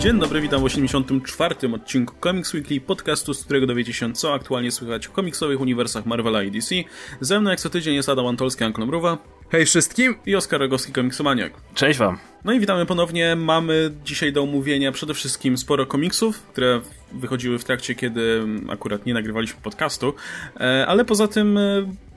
Dzień dobry, witam w 84. odcinku Comics Weekly, podcastu, z którego dowiecie się, co aktualnie słychać w komiksowych uniwersach Marvela i DC. Ze mną jak co tydzień jest Adam Antolski, Anklon Mruwa. Hej wszystkim! I Oskar Rogowski, komiksomaniak. Cześć wam. No i witamy ponownie. Mamy dzisiaj do omówienia przede wszystkim sporo komiksów, które wychodziły w trakcie, kiedy akurat nie nagrywaliśmy podcastu, e, ale poza tym e,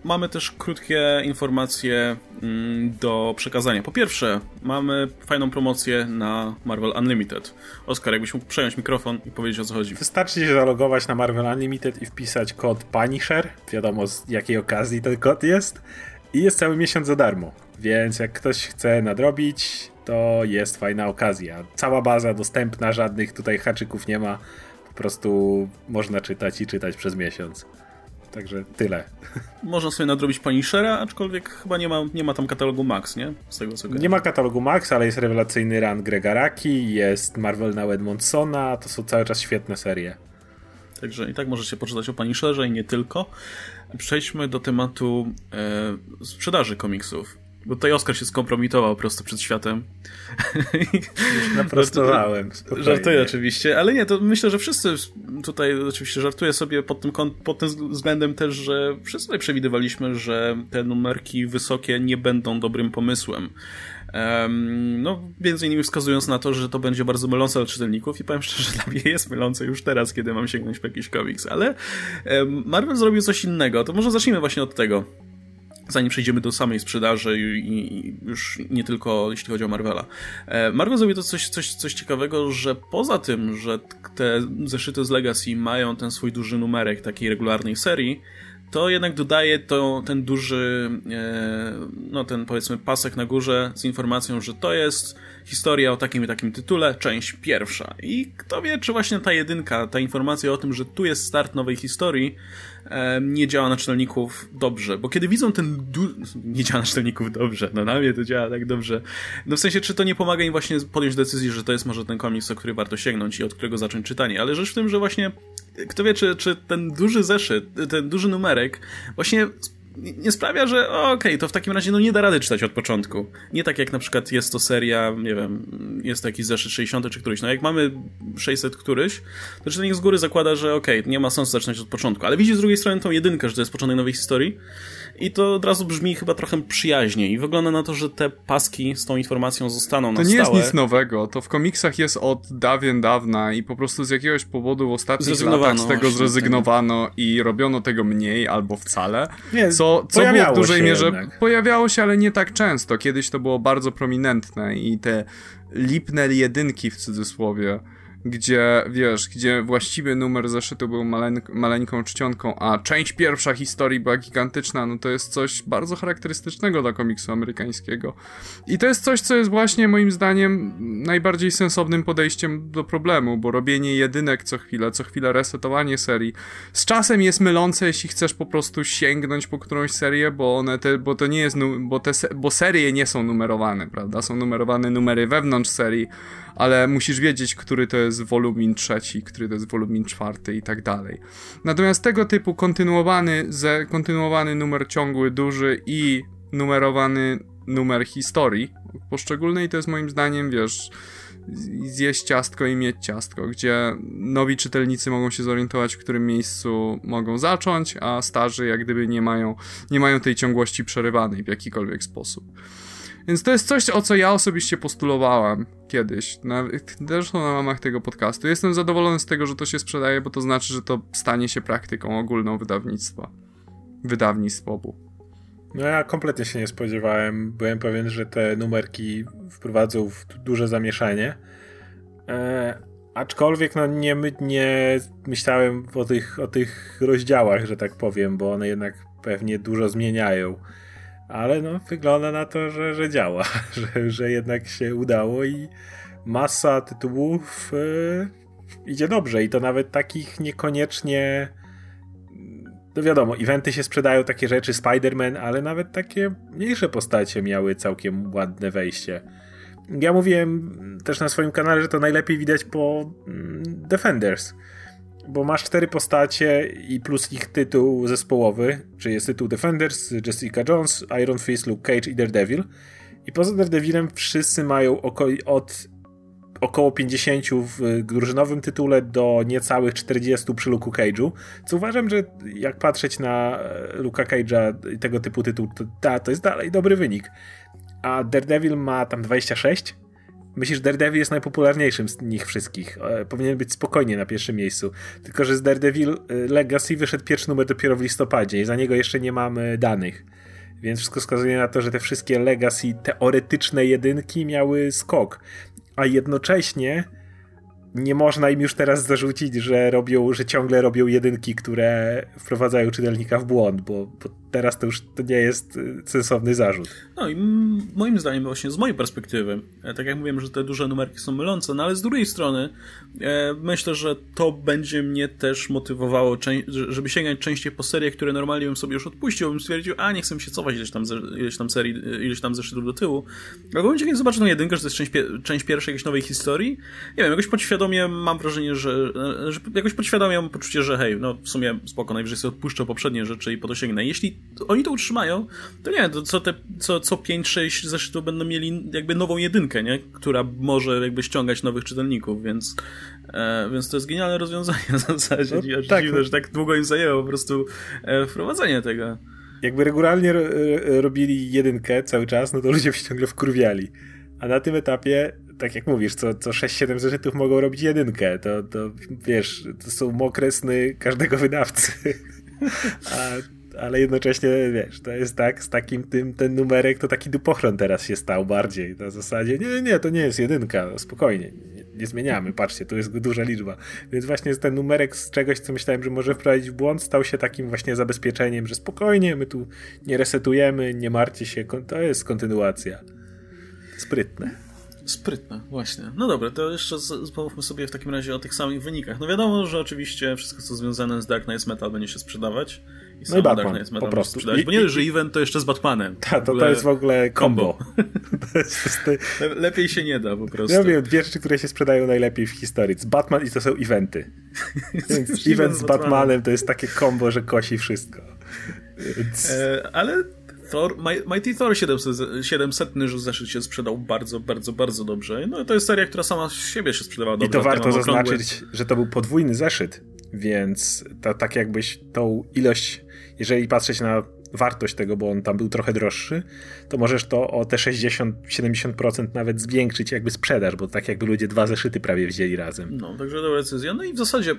mamy też krótkie informacje mm, do przekazania. Po pierwsze, mamy fajną promocję na Marvel Unlimited. Oskar, jakbyś mógł przejąć mikrofon i powiedzieć o co chodzi. Wystarczy się zalogować na Marvel Unlimited i wpisać kod Punisher. Wiadomo z jakiej okazji ten kod jest. I jest cały miesiąc za darmo. Więc jak ktoś chce nadrobić, to jest fajna okazja. Cała baza dostępna, żadnych tutaj haczyków nie ma. Po prostu można czytać i czytać przez miesiąc. Także tyle. Można sobie nadrobić Punishera, aczkolwiek chyba nie ma, nie ma tam katalogu Max, nie? Z tego co Nie ma katalogu Max, ale jest rewelacyjny run Grega Raki, jest Marvel na Edmondsona, to są cały czas świetne serie. Także i tak możecie poczytać o Punisherze i nie tylko. Przejdźmy do tematu e, sprzedaży komiksów. Bo tutaj Oskar się skompromitował prosto przed światem. Naprostowałem. Żartuję oczywiście, ale nie, to myślę, że wszyscy tutaj oczywiście żartuję sobie pod tym, pod tym względem też, że wszyscy tutaj przewidywaliśmy, że te numerki wysokie nie będą dobrym pomysłem. No, między innymi wskazując na to, że to będzie bardzo mylące dla czytelników i powiem szczerze, dla mnie jest mylące już teraz, kiedy mam sięgnąć po jakiś komiks, ale Marvel zrobił coś innego, to może zacznijmy właśnie od tego zanim przejdziemy do samej sprzedaży i, już nie tylko jeśli chodzi o Marvela. E, Marvel zrobił to coś, coś, coś ciekawego, że poza tym, że te zeszyty z Legacy mają ten swój duży numerek takiej regularnej serii, to jednak dodaje to, ten duży, e, no ten powiedzmy pasek na górze z informacją, że to jest historia o takim i takim tytule, część pierwsza. I kto wie, czy właśnie ta jedynka, ta informacja o tym, że tu jest start nowej historii, nie działa na czytelników dobrze, bo kiedy widzą ten du... nie działa na czytelników dobrze, no na mnie to działa tak dobrze, no w sensie, czy to nie pomaga im właśnie podjąć decyzji, że to jest może ten komiks, o który warto sięgnąć i od którego zacząć czytanie, ale rzecz w tym, że właśnie kto wie, czy, czy ten duży zeszyt, ten duży numerek właśnie nie sprawia, że okej, okay, to w takim razie no nie da rady czytać od początku. Nie tak jak na przykład jest to seria, nie wiem, jest to jakiś zeszyt 60 czy któryś. No jak mamy 600 któryś, to czytelnik z góry zakłada, że okej, okay, nie ma sensu zaczynać od początku. Ale widzi z drugiej strony tą jedynkę, że to jest początek nowej historii i to od razu brzmi chyba trochę przyjaźnie i wygląda na to, że te paski z tą informacją zostaną na To nie stałe. jest nic nowego, to w komiksach jest od dawien dawna i po prostu z jakiegoś powodu w ostatnich latach z tego właśnie, zrezygnowano tak. i robiono tego mniej albo wcale, nie, co, co było w dużej mierze jednak. pojawiało się, ale nie tak często. Kiedyś to było bardzo prominentne i te lipne jedynki w cudzysłowie gdzie, wiesz, gdzie właściwy numer zeszytu był maleńk maleńką czcionką, a część pierwsza historii była gigantyczna, no to jest coś bardzo charakterystycznego dla komiksu amerykańskiego. I to jest coś, co jest właśnie moim zdaniem najbardziej sensownym podejściem do problemu, bo robienie jedynek co chwilę, co chwilę resetowanie serii, z czasem jest mylące, jeśli chcesz po prostu sięgnąć po którąś serię, bo one te, bo to nie jest, bo te, bo serie nie są numerowane, prawda? Są numerowane numery wewnątrz serii, ale musisz wiedzieć, który to jest wolumin trzeci, który to jest wolumin czwarty i tak dalej. Natomiast tego typu kontynuowany, ze, kontynuowany numer ciągły, duży i numerowany numer historii poszczególnej to jest moim zdaniem, wiesz, zjeść ciastko i mieć ciastko, gdzie nowi czytelnicy mogą się zorientować, w którym miejscu mogą zacząć, a starzy jak gdyby nie mają, nie mają tej ciągłości przerywanej w jakikolwiek sposób. Więc to jest coś, o co ja osobiście postulowałem kiedyś, na, zresztą na mamach tego podcastu. Jestem zadowolony z tego, że to się sprzedaje, bo to znaczy, że to stanie się praktyką ogólną wydawnictwa. Wydawnictw obu. No ja kompletnie się nie spodziewałem. Byłem pewien, że te numerki wprowadzą w duże zamieszanie. E, aczkolwiek no nie, nie myślałem o tych, o tych rozdziałach, że tak powiem, bo one jednak pewnie dużo zmieniają ale no, wygląda na to, że, że działa, że, że jednak się udało i masa tytułów yy, idzie dobrze i to nawet takich niekoniecznie no wiadomo, eventy się sprzedają, takie rzeczy, Spider-Man, ale nawet takie mniejsze postacie miały całkiem ładne wejście. Ja mówiłem też na swoim kanale, że to najlepiej widać po mm, Defenders bo masz cztery postacie i plus ich tytuł zespołowy, czyli jest tytuł Defenders, Jessica Jones, Iron Fist, Luke Cage i Daredevil. I poza Daredevilem wszyscy mają oko od około 50 w drużynowym tytule do niecałych 40 przy Luke Cage'u, co uważam, że jak patrzeć na e, Luka Cage'a i tego typu tytuł, to, to jest dalej dobry wynik. A Daredevil ma tam 26. Myślisz, Daredevil jest najpopularniejszym z nich wszystkich. E, powinien być spokojnie na pierwszym miejscu. Tylko, że z Daredevil e, Legacy wyszedł pierwszy numer dopiero w listopadzie i za niego jeszcze nie mamy danych. Więc wszystko wskazuje na to, że te wszystkie Legacy teoretyczne jedynki miały skok. A jednocześnie nie można im już teraz zarzucić, że robią, że ciągle robią jedynki, które wprowadzają czytelnika w błąd, bo, bo teraz to już to nie jest y, sensowny zarzut. No i moim zdaniem właśnie z mojej perspektywy, e, tak jak mówiłem, że te duże numerki są mylące, no ale z drugiej strony e, myślę, że to będzie mnie też motywowało, żeby sięgać częściej po serie, które normalnie bym sobie już odpuścił, bym stwierdził, a nie chcę się cofać ileś tam, ileś tam serii, ileś tam zeszytów do tyłu. A w momencie, kiedy zobaczę tą jedynkę, że to jest część, część pierwszej jakiejś nowej historii, nie wiem, jakoś podświadomie mam wrażenie, że, że jakoś podświadomie mam poczucie, że hej, no w sumie spoko, najwyżej sobie odpuszczę poprzednie rzeczy i po to sięgnę. Jeśli oni to utrzymają, to nie, to co, te, co, co 5-6 zeszytów będą mieli jakby nową jedynkę, nie? Która może jakby ściągać nowych czytelników, więc, e, więc to jest genialne rozwiązanie w zasadzie. No, tak. Dziwne, że tak długo im zajęło po prostu e, wprowadzenie tego. Jakby regularnie ro, robili jedynkę cały czas, no to ludzie się ciągle wkurwiali. A na tym etapie tak jak mówisz, co, co 6-7 zeszytów mogą robić jedynkę. To, to wiesz, to są mokre sny każdego wydawcy. A ale jednocześnie, wiesz, to jest tak, z takim tym, ten numerek to taki dupochron teraz się stał bardziej, na zasadzie, nie, nie, to nie jest jedynka, spokojnie, nie, nie zmieniamy, patrzcie, tu jest duża liczba, więc właśnie ten numerek z czegoś, co myślałem, że może wprowadzić w błąd, stał się takim właśnie zabezpieczeniem, że spokojnie, my tu nie resetujemy, nie martwcie się, to jest kontynuacja. Sprytne. Sprytne, właśnie. No dobra, to jeszcze pomówmy sobie w takim razie o tych samych wynikach. No wiadomo, że oczywiście wszystko, co związane z Dark Knight Metal będzie się sprzedawać. I no i Batman, Dark po prostu. Sprzedać, bo nie, że event to jeszcze z Batmanem. Tak, to, to jest w ogóle combo. Lepiej się nie da po prostu. Ja wiem, dwie rzeczy, które się sprzedają najlepiej w historii. Z Batman i to są eventy. Więc event z Batmanem to jest takie combo, że kosi wszystko. Więc... E, ale Thor, Mighty Thor 700, 700 zeszyt się sprzedał bardzo, bardzo, bardzo dobrze. No to jest seria, która sama z siebie się sprzedawała dobrze. I to warto zaznaczyć, że to był podwójny zeszyt, więc to tak jakbyś tą ilość, jeżeli patrzeć na wartość tego, bo on tam był trochę droższy, to możesz to o te 60-70% nawet zwiększyć jakby sprzedaż, bo tak jakby ludzie dwa zeszyty prawie wzięli razem. No, także dobra decyzja. No i w zasadzie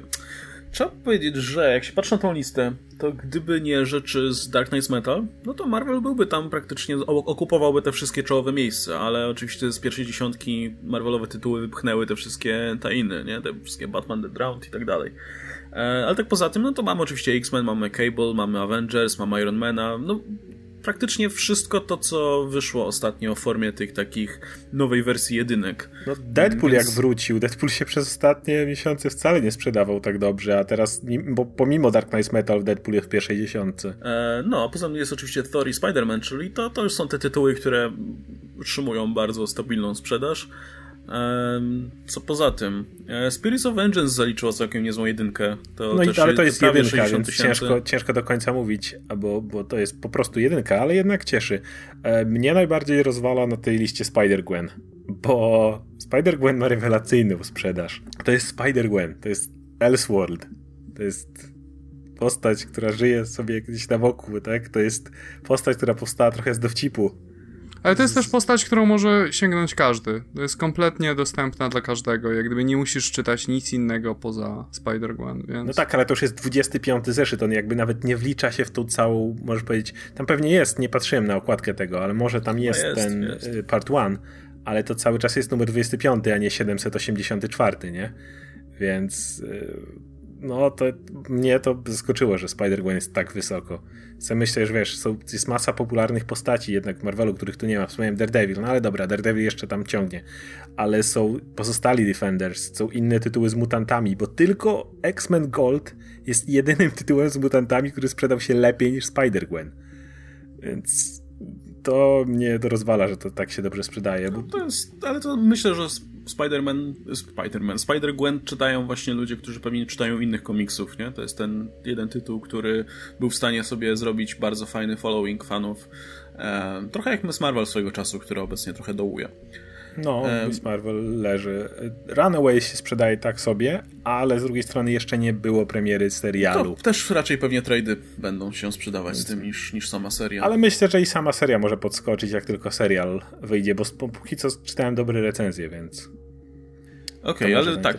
Trzeba powiedzieć, że jak się patrzy na tą listę, to gdyby nie rzeczy z Dark Knight Metal, no to Marvel byłby tam praktycznie, okupowałby te wszystkie czołowe miejsca, ale oczywiście z pierwszej dziesiątki Marvelowe tytuły wypchnęły te wszystkie tainy, nie? Te wszystkie Batman, The Drowned i tak dalej. E, ale tak poza tym, no to mamy oczywiście X-Men, mamy Cable, mamy Avengers, mamy Iron Mana, no praktycznie wszystko to, co wyszło ostatnio w formie tych takich nowej wersji jedynek. No Deadpool Więc... jak wrócił, Deadpool się przez ostatnie miesiące wcale nie sprzedawał tak dobrze, a teraz, bo pomimo Dark Knight Metal, Deadpool jest w pierwszej dziesiątce. E, no, a poza tym jest oczywiście Thor i Spider-Man, czyli to, to już są te tytuły, które utrzymują bardzo stabilną sprzedaż. Co poza tym, e, Spirits of Vengeance zaliczyło całkiem niezłą jedynkę. To no i, ale to jest jedynka, więc ciężko, ciężko do końca mówić, bo, bo to jest po prostu jedynka, ale jednak cieszy. E, mnie najbardziej rozwala na tej liście Spider-Gwen, bo Spider-Gwen ma rewelacyjną sprzedaż. To jest Spider-Gwen, to jest Elseworld, to jest postać, która żyje sobie gdzieś na wokół, tak? To jest postać, która powstała trochę z dowcipu ale to jest też postać, którą może sięgnąć każdy. To jest kompletnie dostępna dla każdego. Jak gdyby nie musisz czytać nic innego poza Spider-Gwen, więc... No tak, ale to już jest 25 zeszyt, on jakby nawet nie wlicza się w tą całą, możesz powiedzieć, tam pewnie jest, nie patrzyłem na okładkę tego, ale może tam jest, jest ten jest. Y, part 1, ale to cały czas jest numer 25, a nie 784, nie? Więc y, no to mnie to zaskoczyło, że Spider-Gwen jest tak wysoko. Co myślę, że wiesz, są, jest masa popularnych postaci jednak w Marvelu, których tu nie ma. Wspomniałem Daredevil, no ale dobra, Daredevil jeszcze tam ciągnie. Ale są pozostali Defenders, są inne tytuły z mutantami, bo tylko X-Men Gold jest jedynym tytułem z mutantami, który sprzedał się lepiej niż Spider-Gwen. Więc to mnie to rozwala, że to tak się dobrze sprzedaje. Bo... No to jest, ale to myślę, że Spider-Man, Spider-Man, Spider-Gwen czytają właśnie ludzie, którzy pewnie czytają innych komiksów, nie? To jest ten jeden tytuł, który był w stanie sobie zrobić bardzo fajny following fanów. E, trochę jak Miss Marvel swojego czasu, który obecnie trochę dołuje. No, Miss Marvel leży. Runaway się sprzedaje tak sobie, ale z drugiej strony jeszcze nie było premiery serialu. To też raczej pewnie trady będą się sprzedawać z tym niż, niż sama seria. Ale myślę, że i sama seria może podskoczyć, jak tylko serial wyjdzie, bo póki co czytałem dobre recenzje, więc... Okej, okay, ale tak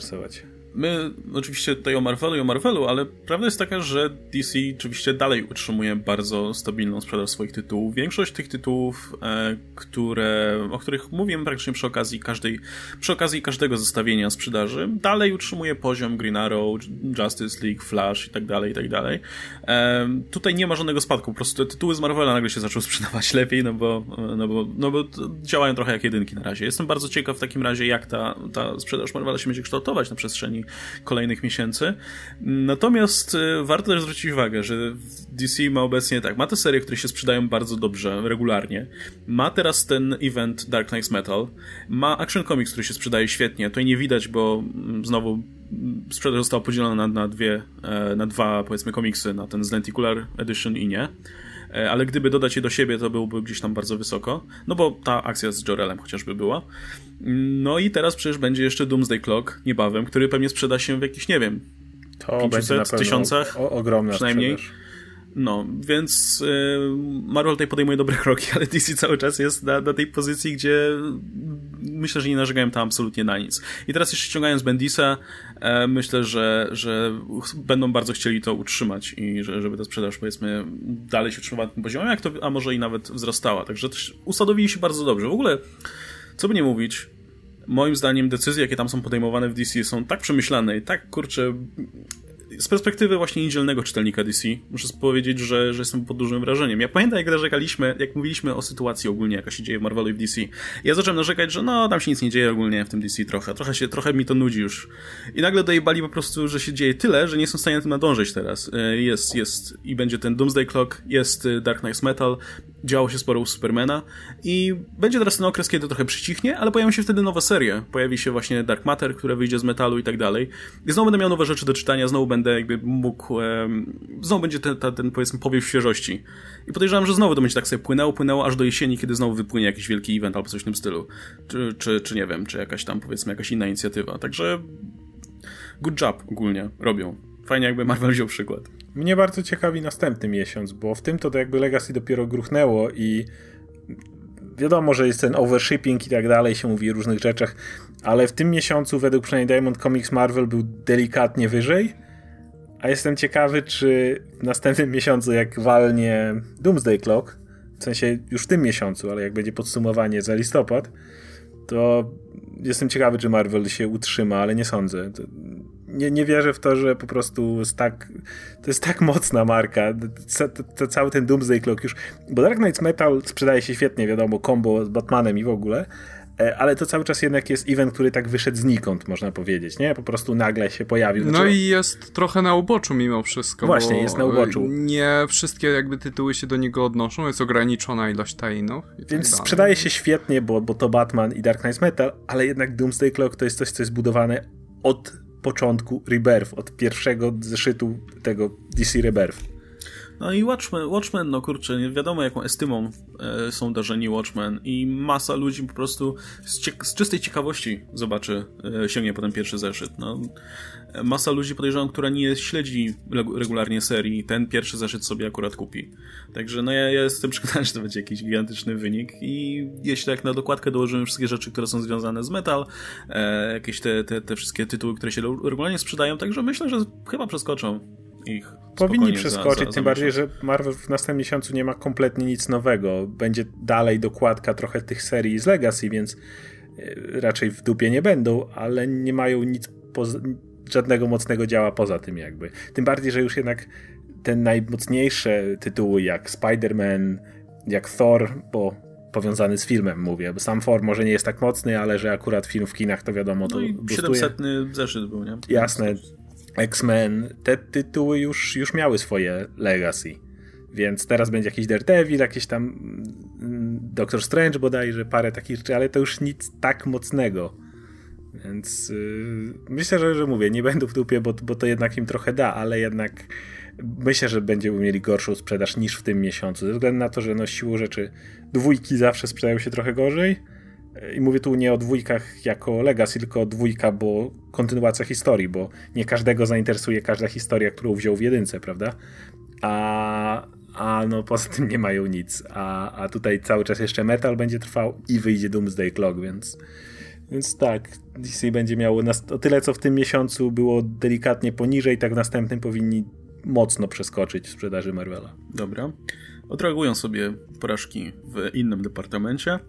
my oczywiście tutaj o Marvelu i o Marvelu, ale prawda jest taka, że DC oczywiście dalej utrzymuje bardzo stabilną sprzedaż swoich tytułów. Większość tych tytułów, e, które, o których mówiłem praktycznie przy okazji każdej, przy okazji każdego zestawienia sprzedaży, dalej utrzymuje poziom Green Arrow, Justice League, Flash i tak dalej, i tak dalej. E, tutaj nie ma żadnego spadku, po prostu te tytuły z Marvela nagle się zaczęły sprzedawać lepiej, no bo, no bo, no bo działają trochę jak jedynki na razie. Jestem bardzo ciekaw w takim razie, jak ta, ta sprzedaż Marvela się będzie kształtować na przestrzeni kolejnych miesięcy. Natomiast e, warto też zwrócić uwagę, że DC ma obecnie tak, ma te serie, które się sprzedają bardzo dobrze, regularnie. Ma teraz ten event Dark Knights Metal. Ma Action Comics, który się sprzedaje świetnie. Tutaj nie widać, bo mm, znowu mm, sprzedaż została podzielona na, na dwie, e, na dwa powiedzmy komiksy, na ten z Lenticular Edition i nie ale gdyby dodać je do siebie, to byłby gdzieś tam bardzo wysoko, no bo ta akcja z Jorelem chociażby była. No i teraz przecież będzie jeszcze Doomsday Clock niebawem, który pewnie sprzeda się w jakichś, nie wiem, to 500 będzie na tysiącach. O, ogromna przynajmniej. Sprzedaż. No, więc y, Marvel tutaj podejmuje dobre kroki, ale DC cały czas jest na, na, tej pozycji, gdzie myślę, że nie narzekają tam absolutnie na nic. I teraz jeszcze ściągając Bendisa, e, myślę, że, że będą bardzo chcieli to utrzymać i że, żeby ta sprzedaż powiedzmy dalej się utrzymywała na tym poziomie, jak to, a może i nawet wzrastała. Także też usadowili się bardzo dobrze. W ogóle co by nie mówić, moim zdaniem decyzje, jakie tam są podejmowane w DC są tak przemyślane i tak, kurczę, z perspektywy właśnie niedzielnego czytelnika DC, muszę powiedzieć, że, że jestem pod dużym wrażeniem. Ja pamiętam, jak narzekaliśmy, jak mówiliśmy o sytuacji ogólnie, jaka się dzieje w Marvelu i w DC. Ja zacząłem narzekać, że no, tam się nic nie dzieje ogólnie w tym DC trochę. Trochę, się, trochę mi to nudzi już. I nagle dojebali po prostu, że się dzieje tyle, że nie są w stanie na tym nadążyć teraz. E, jest, jest i będzie ten Doomsday Clock, jest e, Dark Knight Metal, działo się sporo u Supermana i będzie teraz ten okres, kiedy trochę przycichnie, ale pojawią się wtedy nowe serie. Pojawi się właśnie Dark Matter, które wyjdzie z metalu i tak dalej. I znowu będę miał nowe rzeczy do czytania, znowu będę jakby mógł, znowu będzie ten, ten, ten powiedzmy powiew świeżości. I podejrzewam, że znowu to będzie tak sobie płynęło, płynęło aż do jesieni, kiedy znowu wypłynie jakiś wielki event albo coś w tym stylu. Czy, czy, czy nie wiem, czy jakaś tam powiedzmy jakaś inna inicjatywa. Także good job ogólnie robią. Fajnie jakby Marvel wziął przykład. Mnie bardzo ciekawi następny miesiąc, bo w tym to, to jakby Legacy dopiero gruchnęło i wiadomo, że jest ten overshipping i tak dalej, się mówi o różnych rzeczach, ale w tym miesiącu według przynajmniej Diamond Comics Marvel był delikatnie wyżej, a jestem ciekawy, czy w następnym miesiącu, jak walnie Doomsday Clock, w sensie już w tym miesiącu, ale jak będzie podsumowanie za listopad, to jestem ciekawy, czy Marvel się utrzyma, ale nie sądzę. Nie, nie wierzę w to, że po prostu tak, to jest tak mocna marka, to, to, to cały ten Doomsday Clock już, bo Dark Knights Metal sprzedaje się świetnie, wiadomo, combo z Batmanem i w ogóle, ale to cały czas jednak jest event, który tak wyszedł znikąd, można powiedzieć, nie? Po prostu nagle się pojawił. No i jest trochę na uboczu mimo wszystko. Właśnie, jest na uboczu. Nie wszystkie jakby tytuły się do niego odnoszą, jest ograniczona ilość tainów. Tak Więc tak sprzedaje się świetnie, bo, bo to Batman i Dark Knights Metal, ale jednak Doomsday Clock to jest coś, co jest budowane od początku Rebirth, od pierwszego zeszytu tego DC Rebirth. No i Watchmen, Watchmen no kurczę, nie wiadomo jaką estymą e, są darzeni Watchmen i masa ludzi po prostu z, z czystej ciekawości zobaczy, e, sięgnie potem pierwszy zeszyt. No, masa ludzi podejrzewam, która nie śledzi regularnie serii, ten pierwszy zeszyt sobie akurat kupi. Także no ja, ja jestem przekonany, że to będzie jakiś gigantyczny wynik i jeśli tak na dokładkę dołożymy wszystkie rzeczy, które są związane z metal, e, jakieś te, te, te wszystkie tytuły, które się regularnie sprzedają, także myślę, że chyba przeskoczą ich. Powinni przeskoczyć, za, za, tym bardziej, że Marvel w następnym miesiącu nie ma kompletnie nic nowego. Będzie dalej dokładka trochę tych serii z Legacy, więc e, raczej w dupie nie będą, ale nie mają nic poza, żadnego mocnego działa poza tym jakby. Tym bardziej, że już jednak te najmocniejsze tytuły jak Spider-Man, jak Thor, bo powiązany z filmem mówię, sam Thor może nie jest tak mocny, ale że akurat film w kinach to wiadomo to no i 700 zeszyt był, nie? Jasne. X-Men, te tytuły już, już miały swoje legacy. Więc teraz będzie jakiś Daredevil, jakiś tam mm, Doctor Strange bodajże, parę takich rzeczy, ale to już nic tak mocnego. Więc yy, myślę, że, że mówię, nie będą w dupie, bo, bo to jednak im trochę da, ale jednak myślę, że będziemy mieli gorszą sprzedaż niż w tym miesiącu. Ze względu na to, że no siłą rzeczy dwójki zawsze sprzedają się trochę gorzej, I mówię tu nie o dwójkach jako Legacy, tylko o dwójka, bo kontynuacja historii, bo nie każdego zainteresuje każda historia, którą wziął w jedynce, prawda? A, a no poza tym nie mają nic. A, a tutaj cały czas jeszcze metal będzie trwał i wyjdzie Doomsday Clock, więc, więc tak, DC będzie miało o tyle, co w tym miesiącu było delikatnie poniżej, tak w następnym powinni mocno przeskoczyć w sprzedaży Marvela. Dobra. Odreagują sobie porażki w innym departamencie.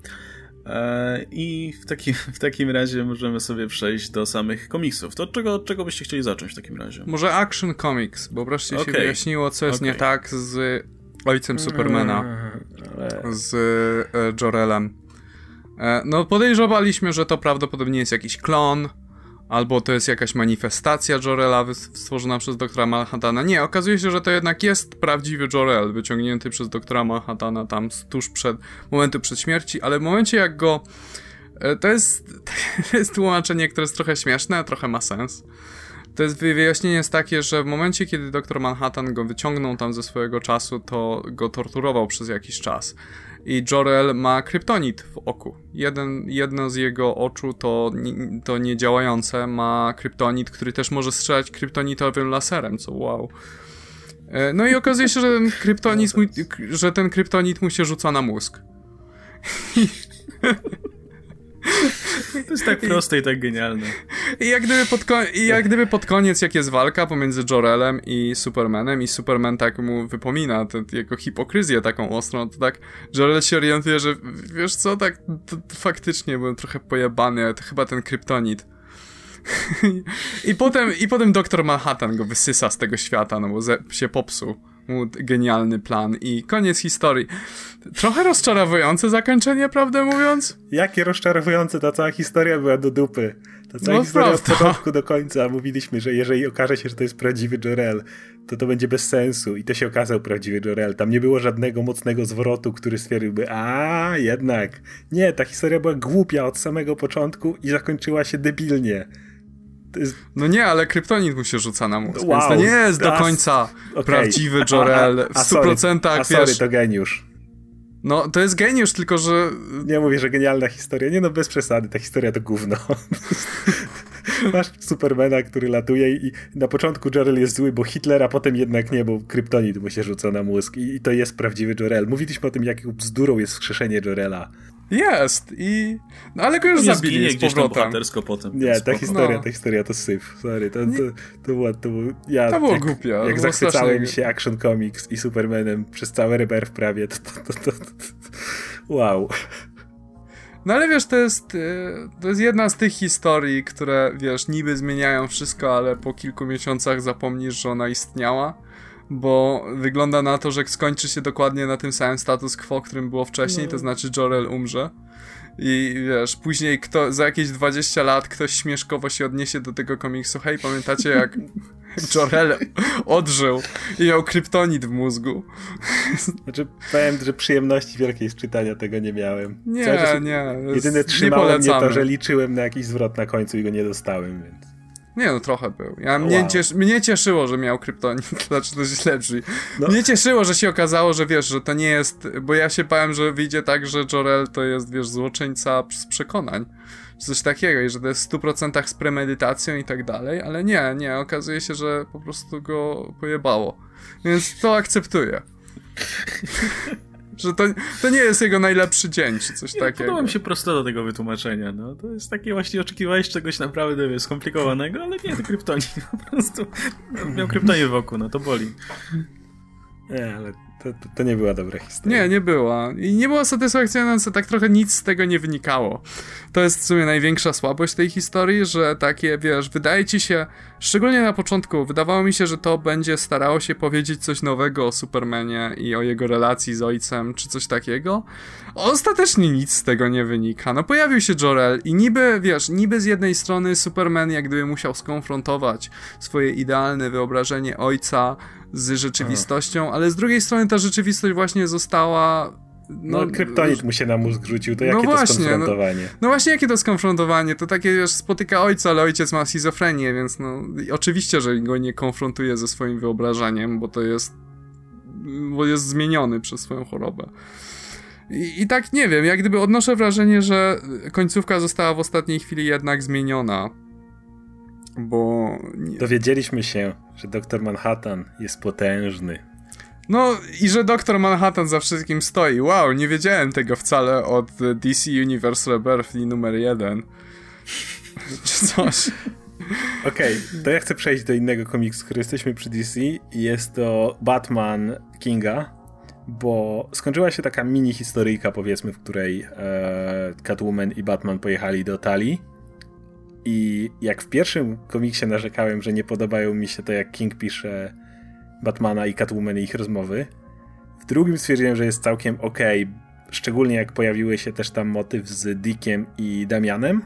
E, I w takim, w takim razie możemy sobie przejść do samych komiksów. To od czego, od czego byście chcieli zacząć w takim razie? Może Action Comics, bo wreszcie okay. się wyjaśniło, co jest okay. nie tak z ojcem Supermana, z e, Jorelem. E, no podejrzewaliśmy, że to prawdopodobnie jest jakiś klon, albo to jest jakaś manifestacja Jorela stworzona przez doktora Manhattana. Nie, okazuje się, że to jednak jest prawdziwy Jorel, wyciągnięty przez doktora Manhattana tam tuż przed momentu przed śmierci, ale w momencie jak go e, to jest, to jest tłumaczenie, które jest trochę śmieszne, a trochę ma sens. To jest wyjaśnienie jest takie, że w momencie, kiedy doktor Manhattan go wyciągnął tam ze swojego czasu, to go torturował przez jakiś czas i Jorel ma kryptonit w oku. Jeden, jedno z jego oczu to, to niedziałające ma kryptonit, który też może strzelać kryptonitowym laserem, co wow. E, no i okazuje się, że ten kryptonit, że ten kryptonit mu się rzuca na mózg. To jest tak proste i tak genialne. I jak gdyby pod, i jak gdyby pod koniec, jak jest walka pomiędzy Jorelem i Supermanem i Superman tak mu wypomina tę jego hipokryzję taką ostrą, to tak Jorel się orientuje, że wiesz co, tak to, to faktycznie byłem trochę pojebany, ale to chyba ten kryptonit. I potem, I potem doktor Manhattan go wysysa z tego świata, no bo się popsuł mu genialny plan i koniec historii. Trochę rozczarowujące zakończenie, prawdę mówiąc? Jakie rozczarowujące, ta cała historia była do dupy. Ta cała no historia prawda. od początku do końca. Mówiliśmy, że jeżeli okaże się, że to jest prawdziwy Jorel, to to będzie bez sensu. I to się okazał prawdziwy Jorel. Tam nie było żadnego mocnego zwrotu, który stwierdziłby, a jednak. Nie, ta historia była głupia od samego początku i zakończyła się debilnie. No nie, ale kryptonit mu się rzuca na mózg, wow, więc to nie jest do końca okay. prawdziwy Jorel w 100% sorry, a wiesz... sorry, to geniusz. No, to jest geniusz, tylko że... Nie mówię, że genialna historia. Nie no, bez przesady, ta historia to gówno. Masz Supermana, który latuje i na początku Jorel jest zły, bo Hitler, a potem jednak nie, bo kryptonit mu się rzuca na mózg i, i to jest prawdziwy Jorel. Mówiliśmy o tym, jaką bzdurą jest wskrzeszenie Jorela. Jest i... No ale go już nie zabili z powrotem. potem. Nie, ta historia, no. ta historia to syf. Sorry, to, to, to, było, to było... Ja, to było jak, głupie. Jak zachwycałem się Action Comics i Supermanem przez cały Rebirth prawie, to, to, to, to, wow. No ale wiesz, to jest, y, to jest jedna z tych historii, które, wiesz, niby zmieniają wszystko, ale po kilku miesiącach zapomnisz, że ona istniała bo wygląda na to, że skończy się dokładnie na tym samym status quo, którym było wcześniej, no. to znaczy Jorel umrze. I wiesz, później kto, za jakieś 20 lat ktoś śmieszkowo się odniesie do tego komiksu. Hej, pamiętacie jak Jorel odżył i miał kryptonit w mózgu? Znaczy, powiem, że przyjemności wielkiej z czytania tego nie miałem. Nie, Cały, nie. Jedyne trzymało mnie to, że liczyłem na jakiś zwrot na końcu i go nie dostałem, więc... Nie no, trochę był. Ja, mnie, wow. cies mnie cieszyło, że miał kryptonit, znaczy to źle brzmi. No. Mnie cieszyło, że się okazało, że wiesz, że to nie jest, bo ja się bałem, że wyjdzie tak, że Jorel to jest, wiesz, złoczyńca z przekonań, czy coś takiego i że to jest w 100% z premedytacją i tak dalej, ale nie, nie, okazuje się, że po prostu go pojebało. Więc to akceptuję. że to, to nie jest jego najlepszy dzień, czy coś nie, takiego. Podoba mi się prosto do tego wytłumaczenia, no. To jest takie właśnie, oczekiwałeś czegoś naprawdę wie, skomplikowanego, ale nie, to kryptonit po prostu. Miał kryptonit wokół, no to boli. Nie, ale to, to, nie była dobra historia. Nie, nie była. I nie była satysfakcjonująca, tak trochę nic z tego nie wynikało. To jest w sumie największa słabość tej historii, że takie, wiesz, wydaje ci się, szczególnie na początku, wydawało mi się, że to będzie starało się powiedzieć coś nowego o Supermanie i o jego relacji z ojcem, czy coś takiego. Ostatecznie nic z tego nie wynika. No pojawił się Jorel i niby, wiesz, niby z jednej strony Superman jak gdyby musiał skonfrontować swoje idealne wyobrażenie ojca z rzeczywistością, ale z drugiej strony ta rzeczywistość właśnie została no, no kryptonit mu się na mózg rzucił, to no jakie właśnie, to skonfrontowanie? No, no, właśnie, jakie to skonfrontowanie? To takie, wiesz, spotyka ojca, ale ojciec ma schizofrenię, więc no, oczywiście, że go nie konfrontuje ze swoim wyobrażeniem, bo to jest, bo jest zmieniony przez swoją chorobę. I, I, tak nie wiem, jak gdyby odnoszę wrażenie, że końcówka została w ostatniej chwili jednak zmieniona. Bo. Nie... Dowiedzieliśmy się, że doktor Manhattan jest potężny. No i że doktor Manhattan za wszystkim stoi. Wow, nie wiedziałem tego wcale od DC Universe Rebirth numer jeden. Czy coś. Okej, okay, to ja chcę przejść do innego komiksu, który jesteśmy przy DC. Jest to Batman Kinga, bo skończyła się taka mini historyjka, powiedzmy, w której e, Catwoman i Batman pojechali do Talii. I jak w pierwszym komiksie narzekałem, że nie podobają mi się to, jak King pisze Batmana i Catwoman i ich rozmowy, w drugim stwierdziłem, że jest całkiem ok, szczególnie jak pojawiły się też tam motyw z Dickiem i Damianem.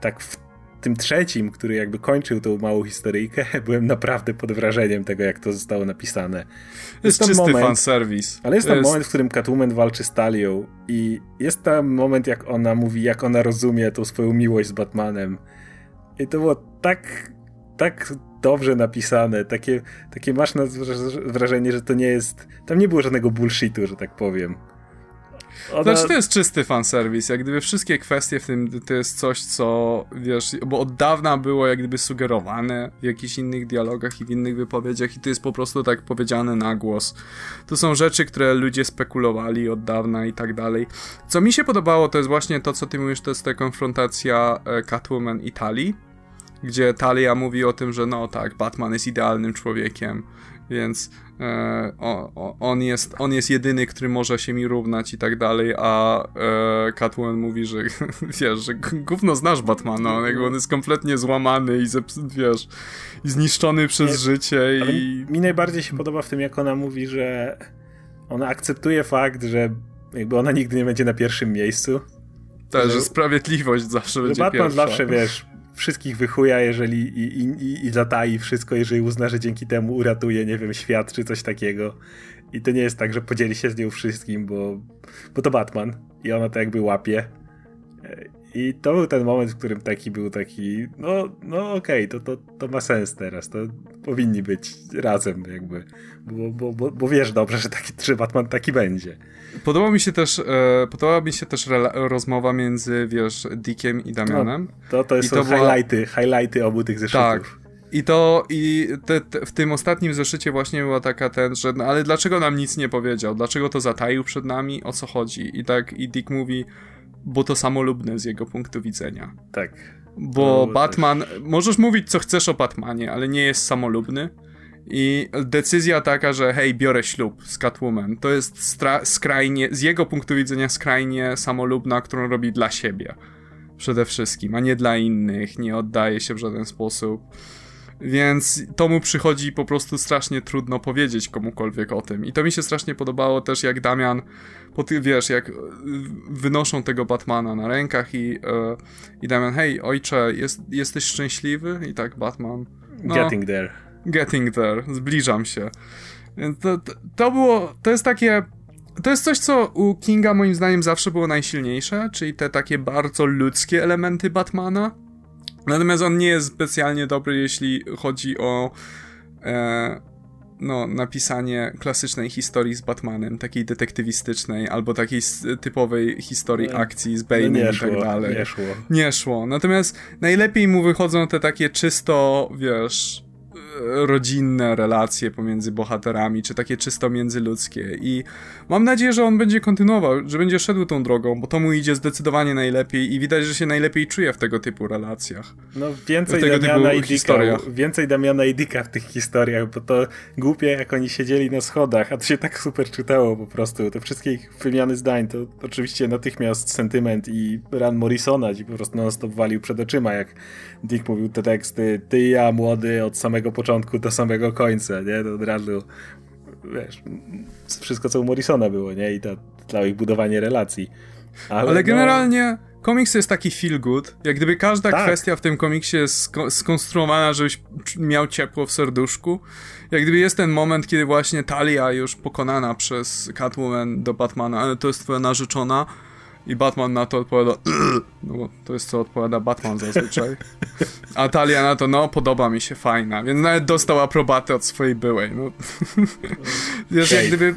Tak w tym trzecim, który jakby kończył tą małą historyjkę, byłem naprawdę pod wrażeniem tego, jak to zostało napisane. Jest, jest czysty moment, fanserwis. Ale jest tam jest... moment, w którym Catwoman walczy z Talią i jest tam moment, jak ona mówi, jak ona rozumie tą swoją miłość z Batmanem. I to było tak, tak dobrze napisane, takie, takie masz wrażenie, że to nie jest, tam nie było żadnego bullshitu, że tak powiem. Ona... Znaczy to jest czysty fanserwis, jak gdyby wszystkie kwestie w tym to jest coś, co wiesz, bo od dawna było jak gdyby sugerowane w jakichś innych dialogach i w innych wypowiedziach i to jest po prostu tak powiedziane na głos. To są rzeczy, które ludzie spekulowali od dawna i tak dalej. Co mi się podobało, to jest właśnie to, co ty mówisz, to jest ta konfrontacja e, Catwoman i Tali, gdzie Talia mówi o tym, że no tak, Batman jest idealnym człowiekiem, więc e, o, on, jest, on jest jedyny, który może się mi równać i tak dalej, a e, Catwoman mówi, że wiesz, że gówno znasz Batmana, on, jakby on jest kompletnie złamany i wiesz, i zniszczony przez Nie, życie i... Mi najbardziej się podoba w tym, jak ona mówi, że ona akceptuje fakt, że jakby ona nigdy nie będzie na pierwszym miejscu. Tak, że, że sprawiedliwość zawsze będzie Batman pierwsza. zawsze, wiesz, wszystkich wychuja, jeżeli i, i, i zatai wszystko, jeżeli uzna, że dzięki temu uratuje, nie wiem, świat czy coś takiego. I to nie jest tak, że podzieli się z nią wszystkim, bo, bo to Batman i ona to jakby łapie. I to był ten moment, w którym taki był taki, no, no okej, okay, to, to, to ma sens teraz, to powinni być razem jakby, bo, bo, bo, bo wiesz dobrze, że, taki, że Batman taki będzie. Podoba mi się też, e, podoba mi się też rozmowa między, wiesz, Dickiem i Damianem. No, to, to, jest, to highlighty, była... highlighty obu tych zeszytów. Tak. I to, i te, te, w tym ostatnim zeszycie właśnie była taka ten, że no, ale dlaczego nam nic nie powiedział? Dlaczego to zataił przed nami? O co chodzi? I tak, i Dick mówi, bo to samolubne z jego punktu widzenia. Tak. Bo Batman, też... możesz mówić co chcesz o Batmanie, ale nie jest samolubny. I decyzja taka, że hej, biorę ślub z Catwoman, to jest skrajnie, z jego punktu widzenia skrajnie samolubna, którą robi dla siebie. Przede wszystkim, a nie dla innych, nie oddaje się w żaden sposób. Więc to mu przychodzi po prostu strasznie trudno powiedzieć komukolwiek o tym. I to mi się strasznie podobało też, jak Damian, po ty, wiesz, jak wynoszą tego Batmana na rękach i, yy, i Damian, hej, ojcze, jest, jesteś szczęśliwy? I tak Batman. No, getting there. Getting there, zbliżam się. Więc to, to, to było, to jest takie to jest coś, co u Kinga moim zdaniem zawsze było najsilniejsze, czyli te takie bardzo ludzkie elementy Batmana. Natomiast on nie jest specjalnie dobry, jeśli chodzi o e, no, napisanie klasycznej historii z Batmanem, takiej detektywistycznej, albo takiej typowej historii no, akcji z Bane'em no i tak dalej. Nie szło. Nie szło. Natomiast najlepiej mu wychodzą te takie czysto, wiesz, rodzinne relacje pomiędzy bohaterami, czy takie czysto międzyludzkie. I mam nadzieję, że on będzie kontynuował, że będzie szedł tą drogą, bo to mu idzie zdecydowanie najlepiej i widać, że się najlepiej czuje w tego typu relacjach. No więcej Damiana i Dicka, więcej Damiana i Dicka w tych historiach, bo to głupie jak oni siedzieli na schodach, a to się tak super czytało po prostu. Te wszystkie ich wymiany zdań, to oczywiście natychmiast sentyment i Ran Morrisona ci po prostu non-stop walił przed oczyma, jak Dick mówił te teksty, ty i ja młody od samego początku do samego końca, nie? To od razu, wiesz, wszystko co u Morrisona było, nie? I to dla ich budowanie relacji. Ale, Ale no- generalnie no... komiks jest taki feel good, jak gdyby każda tak. kwestia w tym komiksie jest skonstruowana, żebyś miał ciepło w serduszku. Jak gdyby jest ten moment, kiedy właśnie Talia już pokonana przez Catwoman do Batmana, ale to jest twoja narzeczona, i Batman na to odpowiada no bo to jest co odpowiada Batman zazwyczaj. A Talia na to, no podoba mi się, fajna. Więc nawet dostał aprobatę od swojej byłej. No. Wiesz, jak gdyby...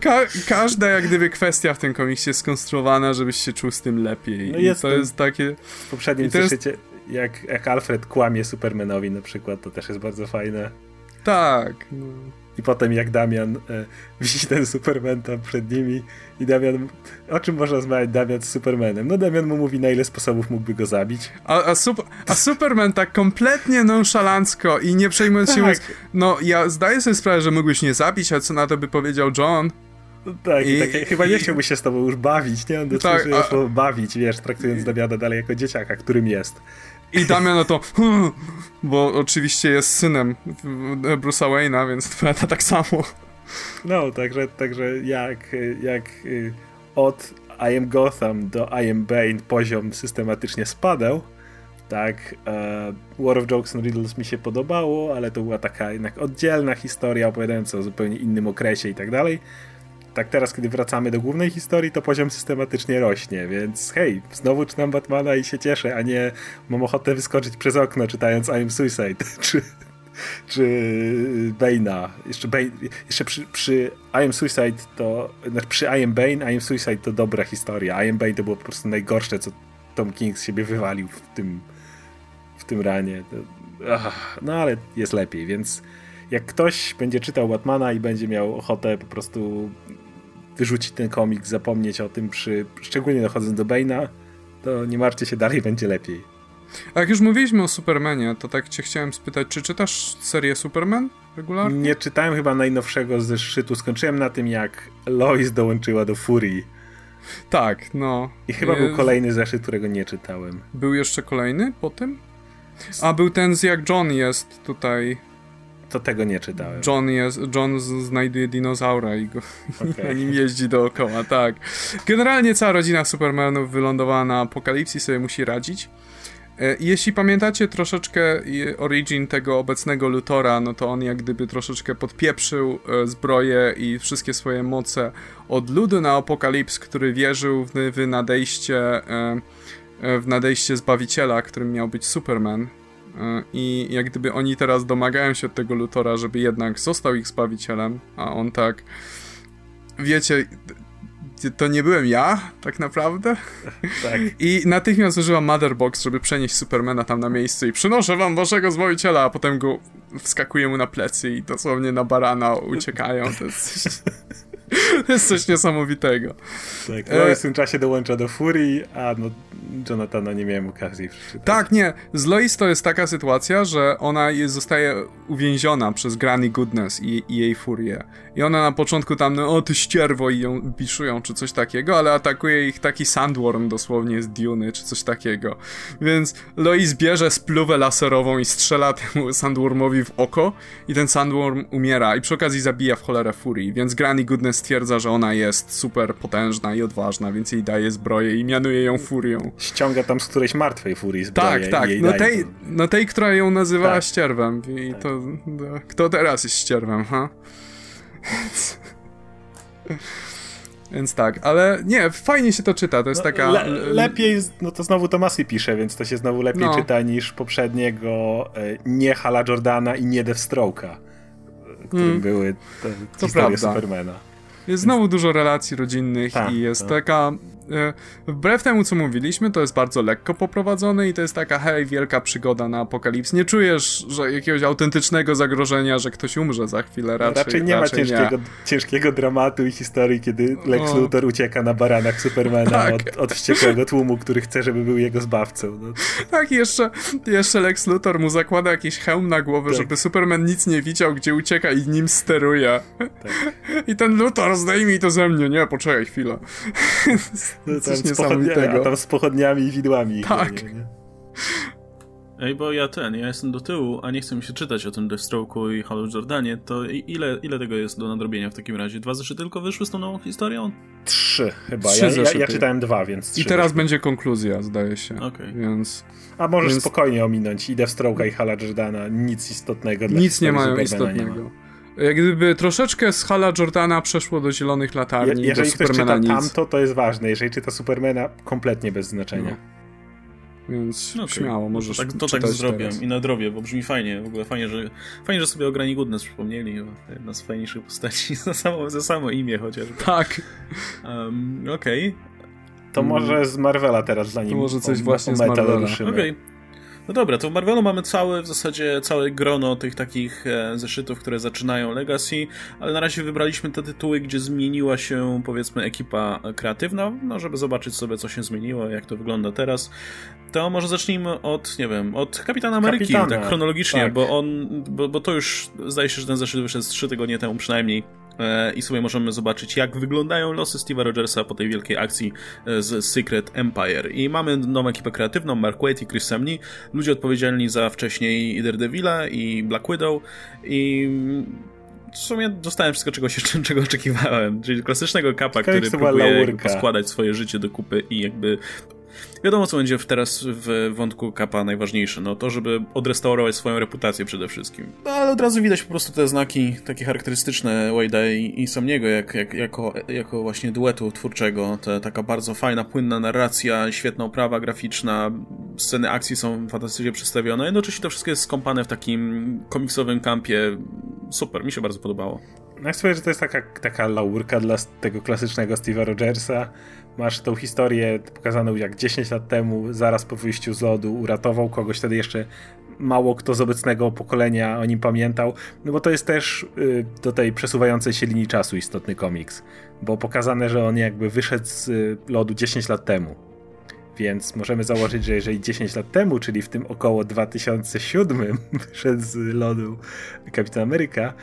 Ka każda jak gdyby kwestia w tym komiksie jest skonstruowana, żebyś się czuł z tym lepiej. No jest I to jest takie... W poprzednim zeszycie, jest... jak, jak Alfred kłamie Supermanowi na przykład, to też jest bardzo fajne. Tak. No. I potem jak Damian e, wisi ten Superman tam przed nimi i Damian, o czym można rozmawiać Damian z Supermanem? No Damian mu mówi na ile sposobów mógłby go zabić. A, a, sup a Superman tak kompletnie nonszalancko i nie przejmując tak. się, mówiąc, no ja zdaję sobie sprawę, że mógłbyś nie zabić, a co na to by powiedział John? No tak, I, tak, chyba nie chciałby się z tobą już bawić, nie? On tak, a... bawić, wiesz, traktując Damiana dalej jako dzieciaka, którym jest. I Damian na to, hmm", bo oczywiście jest synem Bruce'a Wayne'a, więc to tak samo. No, także, także jak, jak y, od I am Gotham do I am Bane poziom systematycznie spadał, tak, e, War of Jokes and Riddles mi się podobało, ale to była taka jednak oddzielna historia opowiadająca o zupełnie innym okresie i tak dalej tak teraz, kiedy wracamy do głównej historii, to poziom systematycznie rośnie, więc hej, znowu czytam Batmana i się cieszę, a nie mam ochotę wyskoczyć przez okno czytając I Am Suicide, czy, czy Bane'a. Jeszcze, Bane, jeszcze przy, przy I Am Suicide to, znaczy przy I Am Bane, I Am Suicide to dobra historia. I Am Bane to było po prostu najgorsze, co Tom King z siebie wywalił w tym, w tym ranie. Ach, no ale jest lepiej, więc jak ktoś będzie czytał Batmana i będzie miał ochotę po prostu wyrzucić ten komik, zapomnieć o tym, przy, szczególnie dochodząc do Bane'a, to nie martwcie się, dalej będzie lepiej. A jak już mówiliśmy o Supermanie, to tak cię chciałem spytać, czy czytasz serię Superman regularnie? Nie czytałem chyba najnowszego zeszytu. Skończyłem na tym, jak Lois dołączyła do Furii. Tak, no. I chyba był kolejny zeszyt, którego nie czytałem. Był jeszcze kolejny po tym? A był ten z jak John jest tutaj to tego nie czytałem. John, jest, John znajduje dinozaura i go okay. na nim jeździ dookoła, tak. Generalnie cała rodzina Supermanów wylądowała na apokalipsji, sobie musi radzić. E, jeśli pamiętacie troszeczkę origin tego obecnego Lutora, no to on jak gdyby troszeczkę podpieprzył e, zbroję i wszystkie swoje moce od ludu na apokalips, który wierzył w, nadejście e, w nadejście Zbawiciela, którym miał być Superman, I jak gdyby oni teraz domagają się od tego Lutora, żeby jednak został ich zbawicielem, a on tak. Wiecie, to nie byłem ja, tak naprawdę. Tak. I natychmiast użyła Motherbox, żeby przenieść Supermana tam na miejsce i przynoszę wam waszego zbawiciela, a potem go wskakuje mu na plecy i dosłownie na barana uciekają. To jest To jest coś niesamowitego. Tak, Lois w tym czasie dołącza do Furii, a no, Jonathana nie miałem okazji przeczytać. Tak, nie. Z Lois to jest taka sytuacja, że ona jest, zostaje uwięziona przez Granny Goodness i, i, jej furię. I ona na początku tam, no o ty ścierwo i ją biszują, czy coś takiego, ale atakuje ich taki sandworm dosłownie z Duny, czy coś takiego. Więc Lois bierze spluwę laserową i strzela temu sandwormowi w oko i ten sandworm umiera i przy okazji zabija w cholerę furii, więc Granny Goodness stwierdza, że ona jest super potężna i odważna, więc jej daje zbroję i mianuje ją furią. Ściąga tam z którejś martwej furii zbroję Tak, tak. No tej, no tej, która ją nazywała tak. ścierwem. I tak. to, no, kto teraz jest ścierwem, ha? Więc tak, ale nie, fajnie się to czyta, to jest no, taka... Le, lepiej, no to znowu Tomasy pisze, więc to się znowu lepiej no. czyta niż poprzedniego e, nie Hala Jordana i nie Deathstroke'a, którym mm. były te to historie prawda. Supermana. Jest znowu dużo relacji rodzinnych tak, i jest tak. taka wbrew temu, co mówiliśmy, to jest bardzo lekko poprowadzone i to jest taka, hej, wielka przygoda na apokalips. Nie czujesz że jakiegoś autentycznego zagrożenia, że ktoś umrze za chwilę, raczej, raczej nie raczej ma ciężkiego, nie. ciężkiego dramatu i historii, kiedy Lex o. Luthor ucieka na baranach Supermana tak. od, od wściekłego tłumu, który chce, żeby był jego zbawcą. No. Tak, jeszcze, jeszcze Lex Luthor mu zakłada jakiś hełm na głowę, tak. żeby Superman nic nie widział, gdzie ucieka i nim steruje. Tak. I ten Luthor zdejmij to ze mnie. Nie, poczekaj chwilę. No, Coś niesamowitego. A tam z pochodniami i widłami. Tak. Nie, nie? Ej, bo ja ten, ja jestem do tyłu, a nie chcę mi się czytać o tym Deathstroke'u i Halo Jordanie, to ile, ile tego jest do nadrobienia w takim razie? Dwa zeszyty tylko wyszły z tą nową historią? Trzy chyba. Trzy ja, ja, ja, czytałem dwa, więc I teraz wyszły. będzie konkluzja, zdaje się. Okay. Więc... A możesz więc... spokojnie ominąć i Deathstroke'a i Hala Jordana. Nic istotnego dla Nic nie mają istotnego. Jak gdyby troszeczkę z Hala Jordana przeszło do Zielonych Latarni, Je, jeżeli do Supermana ktoś czyta nic. tamto, to jest ważne. Jeżeli czyta Supermana, kompletnie bez znaczenia. No. więc okay. śmiało możesz To tak, to tak zrobię teraz. i nadrobię, bo brzmi fajnie, w ogóle fajnie, że fajnie, że sobie o Granny Goodness przypomnieli, jedna z fajniejszych postaci za samo, za samo imię chociażby. Tak. Um, Okej. Okay. To mm. może z Marvela teraz zanim to może coś o, właśnie o z Marvela. Okej. Okay. No dobra, to w Marvelu mamy całe, w zasadzie całe grono tych takich e, zeszytów, które zaczynają Legacy, ale na razie wybraliśmy te tytuły, gdzie zmieniła się, powiedzmy, ekipa kreatywna, no żeby zobaczyć sobie, co się zmieniło, jak to wygląda teraz. To może zacznijmy od, nie wiem, od Kapitana Ameryki, Kapitana, tak chronologicznie, tak. bo on, bo, bo to już, zdaje się, że ten zeszyt wyszedł 3 tygodnie temu przynajmniej. E, i sobie możemy zobaczyć, jak wyglądają losy Steve'a Rogersa po tej wielkiej akcji e, z Secret Empire. I mamy nową ekipę kreatywną, Mark Waite i Chris Samney, ludzie odpowiedzialni za wcześniej Daredevila i Black Widow. I w sumie dostałem wszystko, czego, się, czego oczekiwałem, czyli klasycznego kapa, który próbuje składać swoje życie do kupy i jakby Wiadomo, co będzie teraz w wątku Kapa najważniejsze. No to, żeby odrestaurować swoją reputację przede wszystkim. No, ale od razu widać po prostu te znaki takie charakterystyczne Wade'a i, i Somniego, jak, jak, jako, jako właśnie duetu twórczego. Te, taka bardzo fajna, płynna narracja, świetna oprawa graficzna, sceny akcji są fantastycznie przedstawione. Jednocześnie to wszystko jest skąpane w takim komiksowym kampie. Super, mi się bardzo podobało. No ja słyszę, że to jest taka, taka laurka dla tego klasycznego Steve'a Rogersa, Masz tą historię pokazaną jak 10 lat temu, zaraz po wyjściu z lodu, uratował kogoś, wtedy jeszcze mało kto z obecnego pokolenia o nim pamiętał, no bo to jest też y, do tej przesuwającej się linii czasu istotny komiks, bo pokazane, że on jakby wyszedł z y, lodu 10 lat temu. Więc możemy założyć, że jeżeli 10 lat temu, czyli w tym około 2007 wyszedł z lodu Kapitan Ameryka,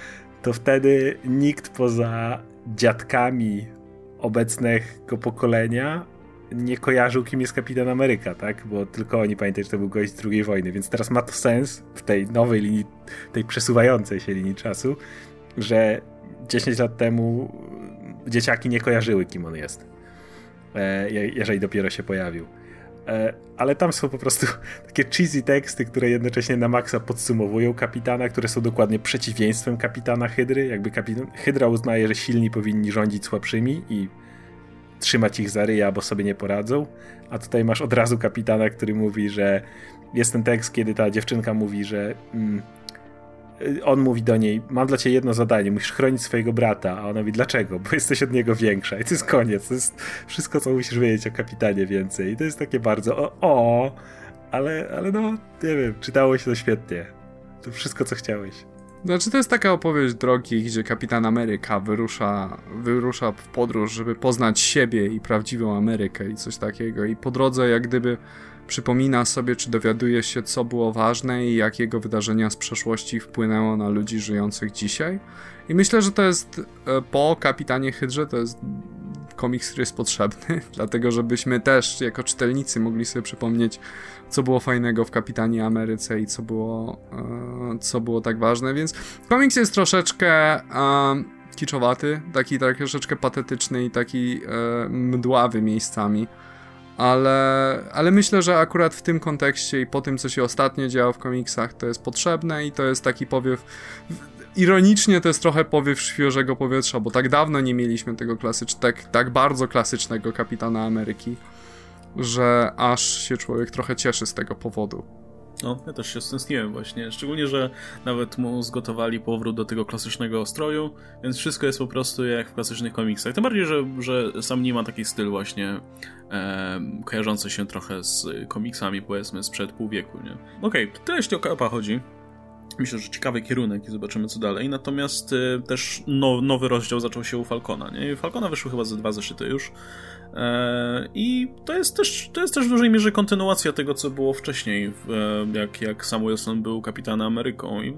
to wtedy nikt poza dziadkami obecnego pokolenia nie kojarzył, kim jest Kapitan Ameryka, tak? Bo tylko oni pamiętają, że to był gość z II wojny, więc teraz ma to sens w tej nowej linii, tej przesuwającej się linii czasu, że 10 lat temu dzieciaki nie kojarzyły, kim on jest, e, jeżeli dopiero się pojawił. E, ale tam są po prostu takie cheesy teksty, które jednocześnie na maksa podsumowują kapitana, które są dokładnie przeciwieństwem kapitana Hydry. Jakby kapitan, Hydra uznaje, że silni powinni rządzić słabszymi i trzymać ich za ryja, bo sobie nie poradzą. A tutaj masz od razu kapitana, który mówi, że jest ten tekst, kiedy ta dziewczynka mówi, że mm, on mówi do niej, mam dla ciebie jedno zadanie, musisz chronić swojego brata, a ona mówi, dlaczego? Bo jesteś od niego większa i to jest koniec, to jest wszystko, co musisz wiedzieć o kapitanie więcej i to jest takie bardzo o, o ale, ale no, nie wiem, czytało się to świetnie. To wszystko, co chciałeś. Znaczy, to jest taka opowieść drogi, gdzie kapitan Ameryka wyrusza, wyrusza w podróż, żeby poznać siebie i prawdziwą Amerykę i coś takiego. I po drodze, jak gdyby przypomina sobie, czy dowiaduje się, co było ważne i jak jego wydarzenia z przeszłości wpłynęło na ludzi żyjących dzisiaj. I myślę, że to jest e, po Kapitanie Hydrze, to jest komiks, który jest potrzebny, dlatego żebyśmy też jako czytelnicy mogli sobie przypomnieć, co było fajnego w Kapitanie Ameryce i co było, e, co było tak ważne, więc komiks jest troszeczkę e, kiczowaty, taki troszeczkę patetyczny i taki mdławy miejscami ale, ale myślę, że akurat w tym kontekście i po tym, co się ostatnio działo w komiksach, to jest potrzebne i to jest taki powiew. Ironicznie to jest trochę powiew świeżego powietrza, bo tak dawno nie mieliśmy tego klasycznego, tak, tak bardzo klasycznego kapitana Ameryki, że aż się człowiek trochę cieszy z tego powodu. No, ja też się stęskniłem właśnie. Szczególnie, że nawet mu zgotowali powrót do tego klasycznego stroju, więc wszystko jest po prostu jak w klasycznych komiksach. Tym bardziej, że, że sam nie ma taki styl właśnie e, kojarzący się trochę z komiksami, powiedzmy, sprzed pół wieku, nie? Okej, okay, tyle jeśli o Kapa chodzi. Myślę, że ciekawy kierunek i zobaczymy co dalej. Natomiast y, też no, nowy rozdział zaczął się u Falcona. Nie? Falcona wyszły chyba ze dwa zeszyty już. E, I to jest, też, to jest też w dużej mierze kontynuacja tego, co było wcześniej, e, jak, jak Samuelson był kapitanem Ameryką. I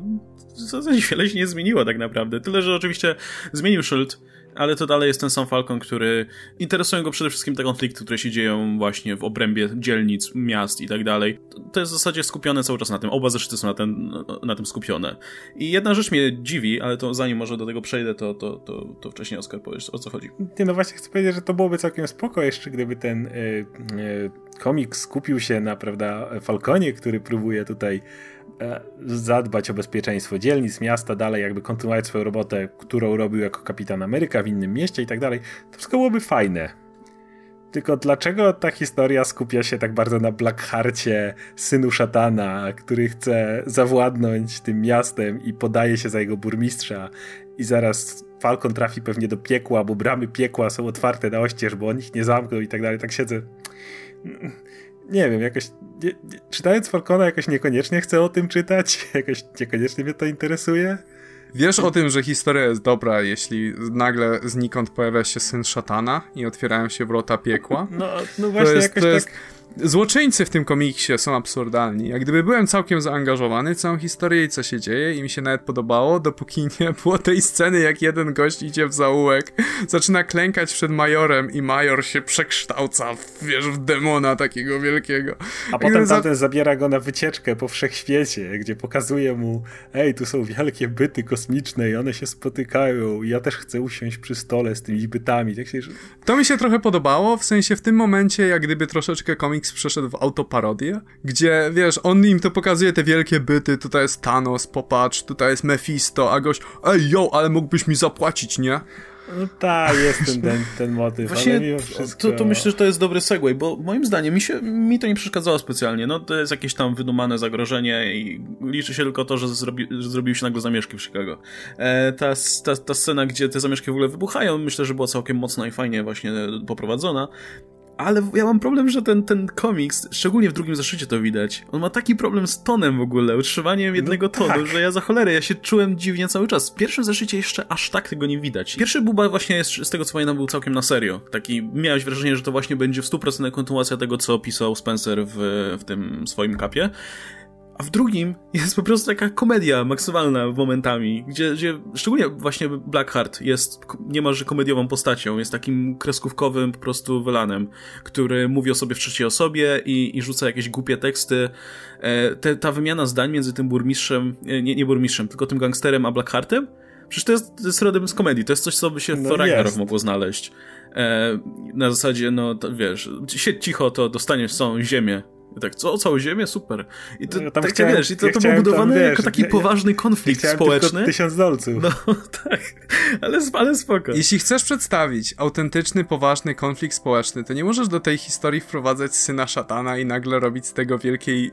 w zasadzie wiele się nie zmieniło tak naprawdę. Tyle, że oczywiście zmienił szyld ale to dalej jest ten sam Falcon, który interesują go przede wszystkim te konflikty, które się dzieją właśnie w obrębie dzielnic, miast i tak dalej. To jest w zasadzie skupione cały czas na tym. Oba zeszyty są na, ten, na tym skupione. I jedna rzecz mnie dziwi, ale to zanim może do tego przejdę, to, to, to, to wcześniej Oskar powiesz, o co chodzi. Nie, no właśnie chcę powiedzieć, że to byłoby całkiem spoko jeszcze, gdyby ten y, y, komik skupił się na, prawda, Falconie, który próbuje tutaj E, zadbać o bezpieczeństwo dzielnic, miasta, dalej jakby kontynuować swoją robotę, którą robił jako kapitan Ameryka w innym mieście i tak dalej, to wszystko byłoby fajne. Tylko dlaczego ta historia skupia się tak bardzo na Blackharcie, synu szatana, który chce zawładnąć tym miastem i podaje się za jego burmistrza i zaraz Falcon trafi pewnie do piekła, bo bramy piekła są otwarte na oścież, bo on ich nie zamknął i tak dalej. Tak siedzę. Nie wiem, jakoś. Nie, nie, czytając Falcona, jakoś niekoniecznie chcę o tym czytać. Jakoś niekoniecznie mnie to interesuje. Wiesz o tym, że historia jest dobra, jeśli nagle znikąd pojawia się syn szatana i otwierają się wrota piekła? No, no właśnie, to jest, jakoś to jest, tak Złoczyńcy w tym komiksie są absurdalni. Jak gdyby byłem całkiem zaangażowany w całą historię i co się dzieje i mi się nawet podobało, dopóki nie było tej sceny, jak jeden gość idzie w zaułek, zaczyna klękać przed majorem i major się przekształca, w, wiesz, w demona takiego wielkiego. A potem za... tamten zabiera go na wycieczkę po wszechświecie, gdzie pokazuje mu, ej, tu są wielkie byty kosmiczne i one się spotykają i ja też chcę usiąść przy stole z tymi bytami. Tak się... To mi się trochę podobało, w sensie w tym momencie, jak gdyby troszeczkę komik komiks przeszedł w autoparodię, gdzie, wiesz, on im to pokazuje te wielkie byty, tutaj jest Thanos, popatrz, tutaj jest Mephisto, a gość, ej, yo, ale mógłbyś mi zapłacić, nie? No tak, jest ten, ten, ten motyw, Właśnie wszystko... To, to myślę, że to jest dobry segway, bo moim zdaniem mi, się, mi to nie przeszkadzało specjalnie. No to jest jakieś tam wydumane zagrożenie i liczy się tylko to, że, zrobi, że zrobiły się nagle zamieszki w Chicago. E, ta, ta, ta scena, gdzie te zamieszki w ogóle wybuchają, myślę, że była całkiem mocna i fajnie właśnie poprowadzona ale ja mam problem, że ten, ten komiks, szczególnie w drugim zeszycie to widać, on ma taki problem z tonem w ogóle, utrzymaniem jednego no, tonu, tak. że ja za cholerę, ja się czułem dziwnie cały czas. W pierwszym zeszycie jeszcze aż tak tego nie widać. Pierwszy Buba właśnie jest, z tego co pamiętam, był całkiem na serio. Taki, miałeś wrażenie, że to właśnie będzie w 100% kontynuacja tego, co opisał Spencer w, w tym swoim kapie. A w drugim jest po prostu taka komedia maksymalna momentami, gdzie, gdzie szczególnie właśnie Blackheart jest niemalże komediową postacią, jest takim kreskówkowym po prostu wylanem, który mówi o sobie w trzeciej osobie i, i rzuca jakieś głupie teksty. E, te, ta wymiana zdań między tym burmistrzem, e, nie, nie burmistrzem, tylko tym gangsterem a Blackheartem, przecież to jest, to jest rodem z komedii, to jest coś, co by się w no Ragnarok mogło znaleźć. E, na zasadzie, no to, wiesz, siedź cicho, to dostaniesz całą ziemię tak, co, całą ziemię? Super. I to, ja tak chciałem, wiesz, i to, ja to było budowane tam, wiesz, jako taki ja, poważny konflikt ja społeczny. tysiąc dolców. No, tak. Ale, ale spoko. Jeśli chcesz przedstawić autentyczny, poważny konflikt społeczny, to nie możesz do tej historii wprowadzać syna szatana i nagle robić z tego wielkiej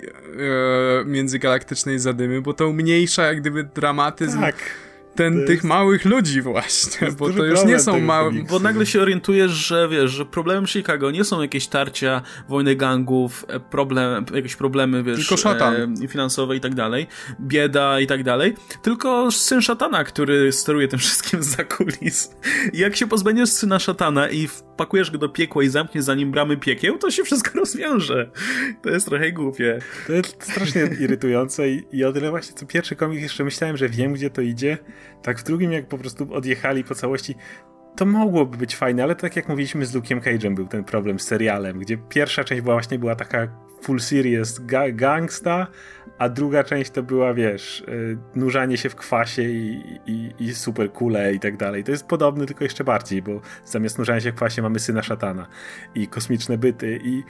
e, międzygalaktycznej zadymy, bo to umniejsza jak gdyby dramatyzm. Tak ten, tych małych ludzi właśnie, bo to już nie są małe... Bo nagle się orientujesz, że wiesz, że problemem Chicago nie są jakieś tarcia, wojny gangów, e, problem, jakieś problemy, wiesz, tylko szatan. E, finansowe i tak dalej, bieda i tak dalej, tylko syn szatana, który steruje tym wszystkim za kulis. I jak się pozbędziesz syna szatana i wpakujesz go do piekła i zamkniesz za nim bramy piekieł, to się wszystko rozwiąże. To jest trochę głupie. To jest strasznie irytujące i, i o tyle właśnie co pierwszy komik jeszcze myślałem, że wiem, gdzie to idzie, tak w drugim, jak po prostu odjechali po całości, to mogłoby być fajne, ale tak jak mówiliśmy z Luke'em Cage'em był ten problem z serialem, gdzie pierwsza część była właśnie była taka full series ga gangsta, a druga część to była, wiesz, yy, nurzanie się w kwasie i, i, i super kule i tak dalej. To jest podobne, tylko jeszcze bardziej, bo zamiast nurzania się w kwasie mamy syna szatana i kosmiczne byty i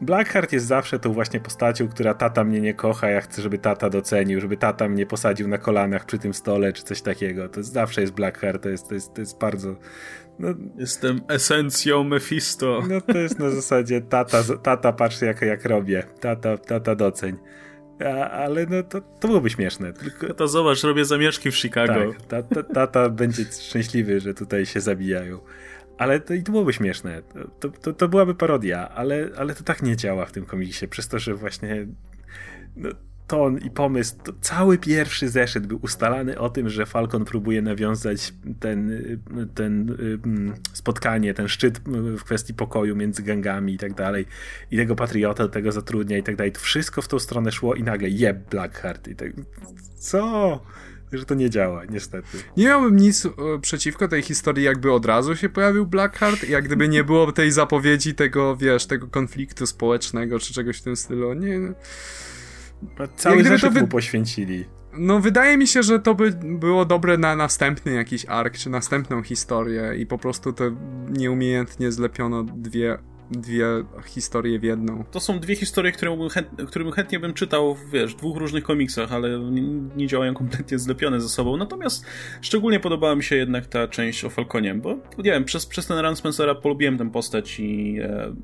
Blackheart jest zawsze tą właśnie postacią, która tata mnie nie kocha, ja chcę, żeby tata docenił, żeby tata mnie posadził na kolanach przy tym stole, czy coś takiego. To jest, zawsze jest Blackheart, to jest, to jest, to jest bardzo... No, Jestem esencją Mephisto. No to jest na zasadzie tata, tata patrz jak, jak robię, tata, tata doceń. A, ale no to, to byłoby śmieszne. Tylko... To zobacz, robię zamieszki w Chicago. Tak, tata, tata będzie szczęśliwy, że tutaj się zabijają. Ale to, i to byłoby śmieszne. To, to, to byłaby parodia, ale, ale to tak nie działa w tym komiksie, przez to, że właśnie no, ton i pomysł, cały pierwszy zeszyt był ustalany o tym, że Falcon próbuje nawiązać ten, ten mm, spotkanie, ten szczyt w kwestii pokoju między gangami i tak dalej. I tego patriota tego zatrudnia i tak dalej. To wszystko w tą stronę szło i nagle jeb Blackheart. I tak, co? Że to nie działa, niestety. Nie miałbym nic e, przeciwko tej historii, jakby od razu się pojawił Blackheart, jak gdyby nie było tej zapowiedzi tego, wiesz, tego konfliktu społecznego, czy czegoś w tym stylu. Nie. Cały zeszyt to wy... poświęcili. No, wydaje mi się, że to by było dobre na następny jakiś ark, czy następną historię i po prostu to nieumiejętnie zlepiono dwie dwie historie w jedną. To są dwie historie, które chęt, którym chętnie bym czytał, wiesz, w dwóch różnych komiksach, ale nie, nie, działają kompletnie zlepione ze sobą. Natomiast szczególnie podobała mi się jednak ta część o Falconie, bo nie wiem, przez, przez ten run Spencera polubiłem tę postać i e,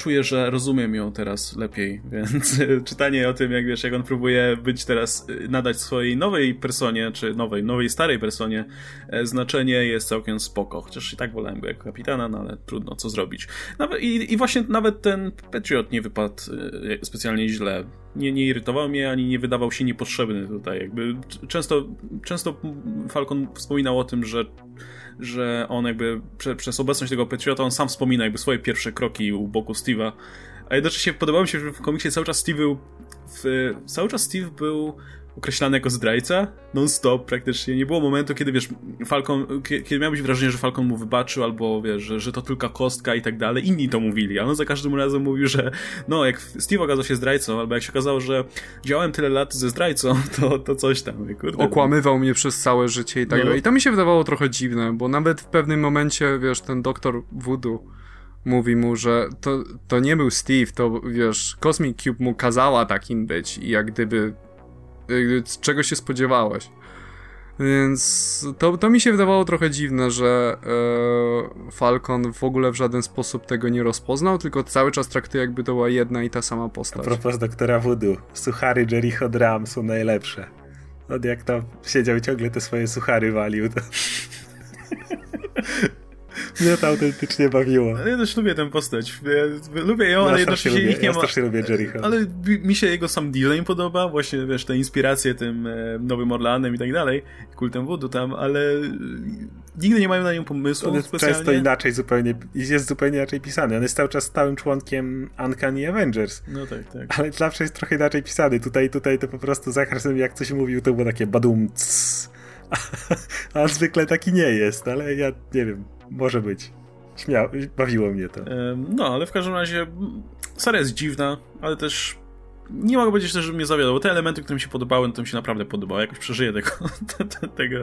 czuję, że rozumiem ją teraz lepiej, więc czytanie o tym, jak wiesz, jak on próbuje być teraz, y, nadać swojej nowej personie, czy nowej, nowej starej personie e, znaczenie jest całkiem spoko, chociaż i tak wolałem go jako kapitana, no ale trudno, co zrobić. Nawet, i, I właśnie nawet ten Patriot nie wypadł y, specjalnie źle. Nie, nie irytował mnie, ani nie wydawał się niepotrzebny tutaj. Jakby często, często Falcon wspominał o tym, że że on jakby prze, przez obecność tego Patriota on sam wspomina jakby swoje pierwsze kroki u boku Steve'a. A jednocześnie podobało mi się, że w komiksie cały czas Steve był w, cały czas Steve był określany jako zdrajca, non-stop praktycznie. Nie było momentu, kiedy wiesz, Falcon, kiedy miałbyś wrażenie, że Falcon mu wybaczył, albo wiesz, że, że to tylko kostka i tak dalej. Inni to mówili, a on za każdym razem mówił, że no, jak Steve okazał się zdrajcą, albo jak się okazało, że działałem tyle lat ze zdrajcą, to, to coś tam, kurde. Okłamywał mnie przez całe życie i tak no. dalej. I to mi się wydawało trochę dziwne, bo nawet w pewnym momencie, wiesz, ten doktor Voodoo mówi mu, że to, to nie był Steve, to wiesz, Cosmic Cube mu kazała takim być i jak gdyby czego się spodziewałeś. Więc to, to mi się wydawało trochę dziwne, że e, Falcon w ogóle w żaden sposób tego nie rozpoznał, tylko cały czas traktuje jakby to była jedna i ta sama postać. A propos doktora Voodoo, suchary Jericho Dram są najlepsze. Od jak tam siedział ciągle te swoje suchary walił, to... Mnie to autentycznie bawiło. Ja też lubię tę postać. Ja lubię ją, ale jednocześnie lubię, ich nie ja ma. Ja lubię Jericho. Ale mi się jego sam design podoba, właśnie wiesz, te inspiracje tym e, Nowym Orlanem i tak dalej, kultem Voodoo tam, ale nigdy nie mają na nią pomysłu On specjalnie. często inaczej zupełnie, jest zupełnie inaczej pisany. On jest cały czas stałym członkiem Uncanny Avengers. No tak, tak. Ale zawsze jest trochę inaczej pisany. Tutaj, tutaj to po prostu za każdym jak coś mówił, to było takie badum a zwykle taki nie jest, ale ja nie wiem, może być. Śmiał, bawiło mnie to. No, ale w każdym razie seria jest dziwna, ale też nie mogę powiedzieć że mnie zawiodło, te elementy, które mi się podobały, no to mi się naprawdę podobało. Jakoś przeżyję tego, tego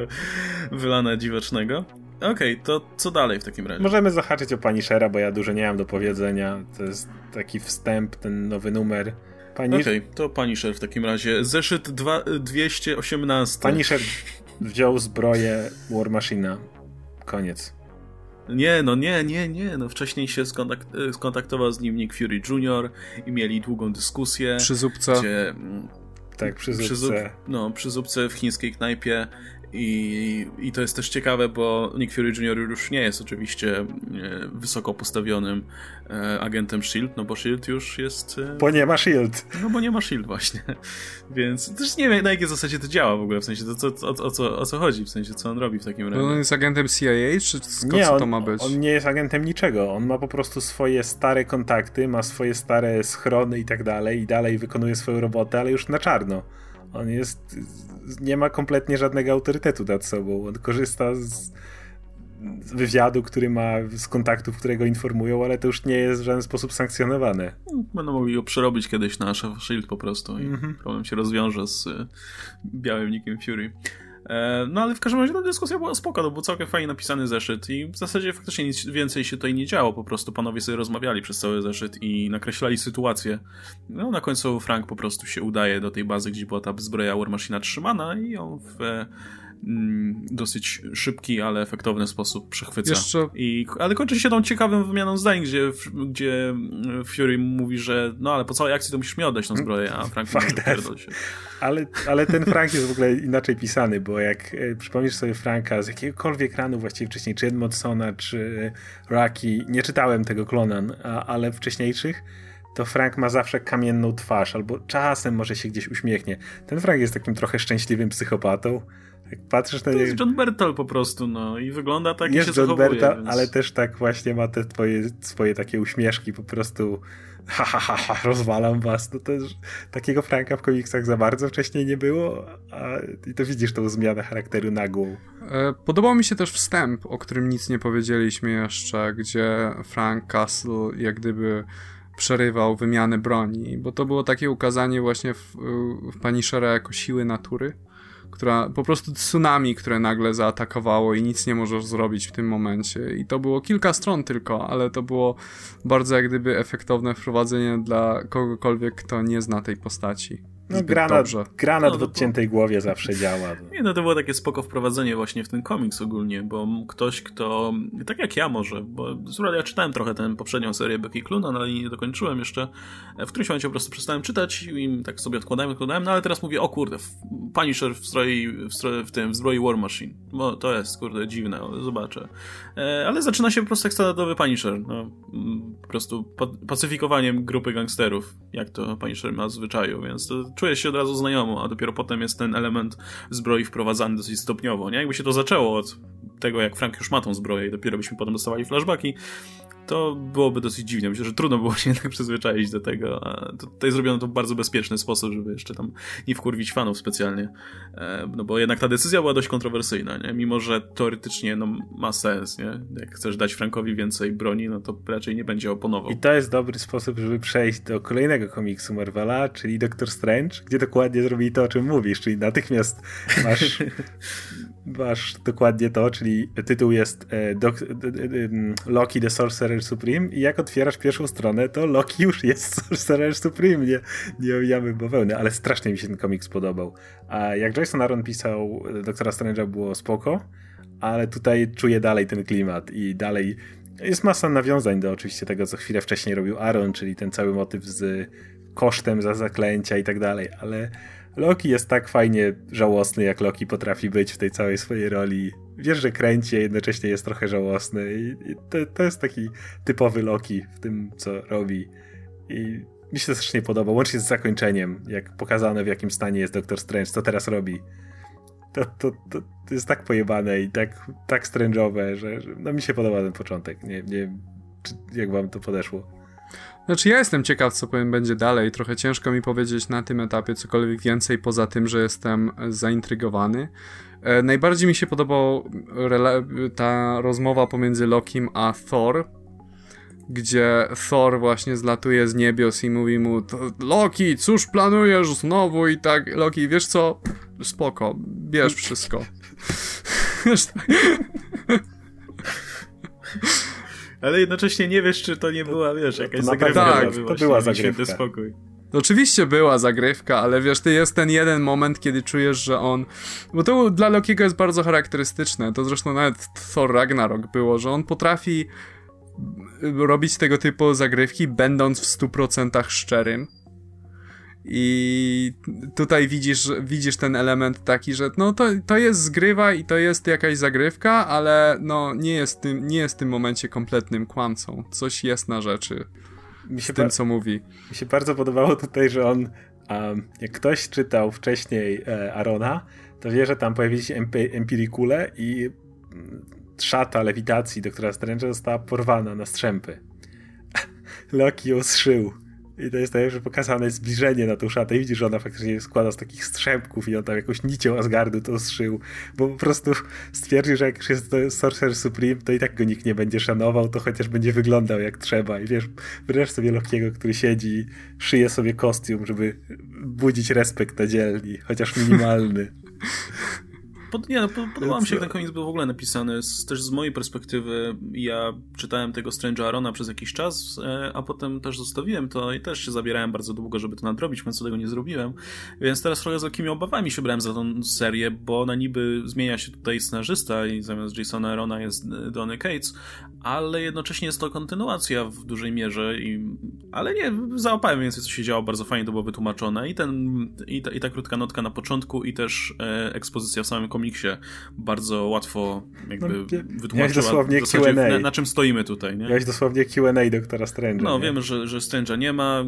wylana dziwacznego. Okej, okay, to co dalej w takim razie? Możemy zahaczyć o pani Shera, bo ja dużo nie mam do powiedzenia. To jest taki wstęp, ten nowy numer. Pani... Okej, okay, to pani Sher w takim razie. Zeszyt 2, 218. Pani Sher wziął zbroję War Machina. Koniec. Nie, no nie, nie, nie. No wcześniej się skontakt skontaktował z nim Nick Fury Jr. i mieli długą dyskusję. Przy zupce. Gdzie, tak, przy zupce. Przy zup, no, przy zupce w chińskiej knajpie i, I to jest też ciekawe, bo Nick Fury Jr. już nie jest oczywiście e, wysoko postawionym e, agentem SHIELD, no bo SHIELD już jest... E, bo nie ma SHIELD. No bo nie ma SHIELD właśnie. Więc też nie wiem na jakiej zasadzie to działa w ogóle, w sensie to, co, o, o, co, o co chodzi, w sensie co on robi w takim razie. No on jest agentem CIA, czy co, nie, co to ma być? on nie jest agentem niczego. On ma po prostu swoje stare kontakty, ma swoje stare schrony i tak dalej i dalej wykonuje swoją robotę, ale już na czarno. On jest nie ma kompletnie żadnego autorytetu nad sobą. On korzysta z, z wywiadu, który ma, z kontaktów, które go informują, ale to już nie jest w żaden sposób sankcjonowane. Będą mogli go przerobić kiedyś na Shield po prostu i mm -hmm. problem się rozwiąże z y, białym Nickiem Fury. E, no ale w każdym razie ta dyskusja była spoko, to całkiem fajnie napisany zeszyt i w zasadzie faktycznie nic więcej się tutaj nie działo, po prostu panowie sobie rozmawiali przez cały zeszyt i nakreślali sytuację. No na końcu Frank po prostu się udaje do tej bazy, gdzie była ta zbroja War Machina trzymana i ją w dosyć szybki, ale efektowny sposób przechwyca. Jeszcze... I, ale kończy się tą ciekawą wymianą zdań, gdzie, gdzie Fury mówi, że no ale po całej akcji to musisz mi oddać tą zbroję, a Frank mówi, się. Ale, ale ten Frank jest w ogóle inaczej pisany, bo jak e, przypomnisz sobie Franka z jakiegokolwiek ranu właściwie wcześniej, czy Edmondsona, czy Rocky, nie czytałem tego Klonan, a, ale wcześniejszych, to Frank ma zawsze kamienną twarz, albo czasem może się gdzieś uśmiechnie. Ten Frank jest takim trochę szczęśliwym psychopatą, jak patrzysz na To jest John Bertal po prostu, no i wygląda tak, jest jak się John zachowuje. Bertal, więc... ale też tak właśnie ma te twoje, swoje takie uśmieszki, po prostu ha, ha, ha, ha rozwalam was. No to takiego Franka w komiksach za bardzo wcześniej nie było, a, i to widzisz tą zmianę charakteru nagłą. E, podobał mi się też wstęp, o którym nic nie powiedzieliśmy jeszcze, gdzie Frank Castle jak gdyby przerywał wymianę broni, bo to było takie ukazanie właśnie w, w Punishera jako siły natury która po prostu tsunami, które nagle zaatakowało i nic nie możesz zrobić w tym momencie. I to było kilka stron tylko, ale to było bardzo jak gdyby efektowne wprowadzenie dla kogokolwiek, kto nie zna tej postaci. No, granat, granat no, w odciętej głowie zawsze działa. Nie, no to było takie spoko wprowadzenie właśnie w ten komiks ogólnie, bo ktoś, kto, tak jak ja może, bo ja czytałem trochę tę poprzednią serię Becky Cluna, no ale nie dokończyłem jeszcze, w którymś momencie po prostu przestałem czytać i tak sobie odkładałem, odkładałem, no ale teraz mówię, o kurde, Punisher w stroi, w, stroi, w tym, w zbroi War Machine, bo to jest, kurde, dziwne, zobaczę. E, ale zaczyna się po prostu jak standardowy Punisher, no, po prostu pacyfikowaniem grupy gangsterów, jak to Punisher ma w zwyczaju, więc to czuję się od razu znajomo, a dopiero potem jest ten element zbroi wprowadzany dosyć stopniowo, nie? Jakby się to zaczęło od tego, jak Frank już ma tą zbroję i dopiero byśmy potem dostawali flashbacki, to byłoby dosyć dziwne. Myślę, że trudno było się jednak przyzwyczaić do tego, a tutaj zrobiono to w bardzo bezpieczny sposób, żeby jeszcze tam nie wkurwić fanów specjalnie. E, no bo jednak ta decyzja była dość kontrowersyjna, nie? Mimo, że teoretycznie no, ma sens, nie? Jak chcesz dać Frankowi więcej broni, no to raczej nie będzie oponował. I to jest dobry sposób, żeby przejść do kolejnego komiksu Marvela, czyli Doctor Strange, gdzie dokładnie zrobili to, o czym mówisz, czyli natychmiast masz masz dokładnie to, czyli tytuł jest e, Loki the Sorcerer Supreme i jak otwierasz pierwszą stronę, to Loki już jest Sorcerer Supreme, nie, nie omijamy bawełny, ale strasznie mi się ten komiks podobał. A jak Jason Aaron pisał Doktora Strange'a było spoko, ale tutaj czuję dalej ten klimat i dalej jest masa nawiązań do oczywiście tego, co chwilę wcześniej robił Aaron, czyli ten cały motyw z kosztem za zaklęcia i tak dalej, ale Loki jest tak fajnie żałosny, jak Loki potrafi być w tej całej swojej roli. Wiesz, że kręci, a jednocześnie jest trochę żałosny. I, to, to, jest taki typowy Loki w tym, co robi. I mi się to strasznie podoba, łącznie z zakończeniem, jak pokazane w jakim stanie jest Doktor Strange, co teraz robi. To, to, to, to jest tak pojebane i tak, tak że, że no mi się podoba ten początek. Nie, nie jak wam to podeszło. Znaczy ja jestem ciekaw, co powiem będzie dalej. Trochę ciężko mi powiedzieć na tym etapie cokolwiek więcej, poza tym, że jestem zaintrygowany. E, najbardziej mi się podobała ta rozmowa pomiędzy Lokim a Thor, gdzie Thor właśnie zlatuje z niebios i mówi mu Loki, cóż planujesz znowu i tak, Loki, wiesz co? Spoko, bierz wszystko. ale jednocześnie nie wiesz, czy to nie była, wiesz, jakaś to zagrywka. Tak, to była zagrywka. spokój. Oczywiście była zagrywka, ale wiesz, to jest ten jeden moment, kiedy czujesz, że on. Bo to dla Lokiego jest bardzo charakterystyczne. To zresztą nawet Thor Ragnarok było, że on potrafi robić tego typu zagrywki, będąc w 100% szczerym. I tutaj widzisz, widzisz ten element taki, że no to, to jest zgrywa i to jest jakaś zagrywka, ale no nie jest, tym, nie jest w tym momencie kompletnym kłamcą. Coś jest na rzeczy mi się tym, co mówi. Mi się bardzo podobało tutaj, że on, um, jak ktoś czytał wcześniej e, Arona, to wie, że tam pojawili się empirikule i mm, szata lewitacji doktora Strange'a została porwana na strzępy. Loki ją zszył i to jest tak, że pokazane zbliżenie na tą szatę i widzisz, że ona faktycznie składa z takich strzępków i on tam jakąś nicią Asgardu to zszył, bo po prostu stwierdził, że jak już jest Sorcerer Supreme, to i tak go nikt nie będzie szanował, to chociaż będzie wyglądał jak trzeba i wiesz, wreszcie sobie Lokiego, który siedzi szyje sobie kostium, żeby budzić respekt na dzielni, chociaż minimalny. Pod, nie, no, podobał mi się, jak ten komiks był w ogóle napisany. Z, też z mojej perspektywy, ja czytałem tego Strange'a Arona przez jakiś czas, e, a potem też zostawiłem to i też się zabierałem bardzo długo, żeby to nadrobić, w końcu tego nie zrobiłem. Więc teraz trochę z jakimi obawami się brałem za tą serię, bo ona niby zmienia się tutaj scenarzysta i zamiast Jasona Arona jest e, Donny Cates, ale jednocześnie jest to kontynuacja w dużej mierze. I, ale nie, załapałem więcej, co się działo, bardzo fajnie to było wytłumaczone. I, ten, i, ta, i ta krótka notka na początku, i też e, ekspozycja w samym komiksie bardzo łatwo jakby no, wytłumaczyła dosłownie Q&A. Na, na, czym stoimy tutaj. Nie? Miałeś dosłownie Q&A doktora Strange'a. No, nie? wiemy, że, że Strange'a nie ma.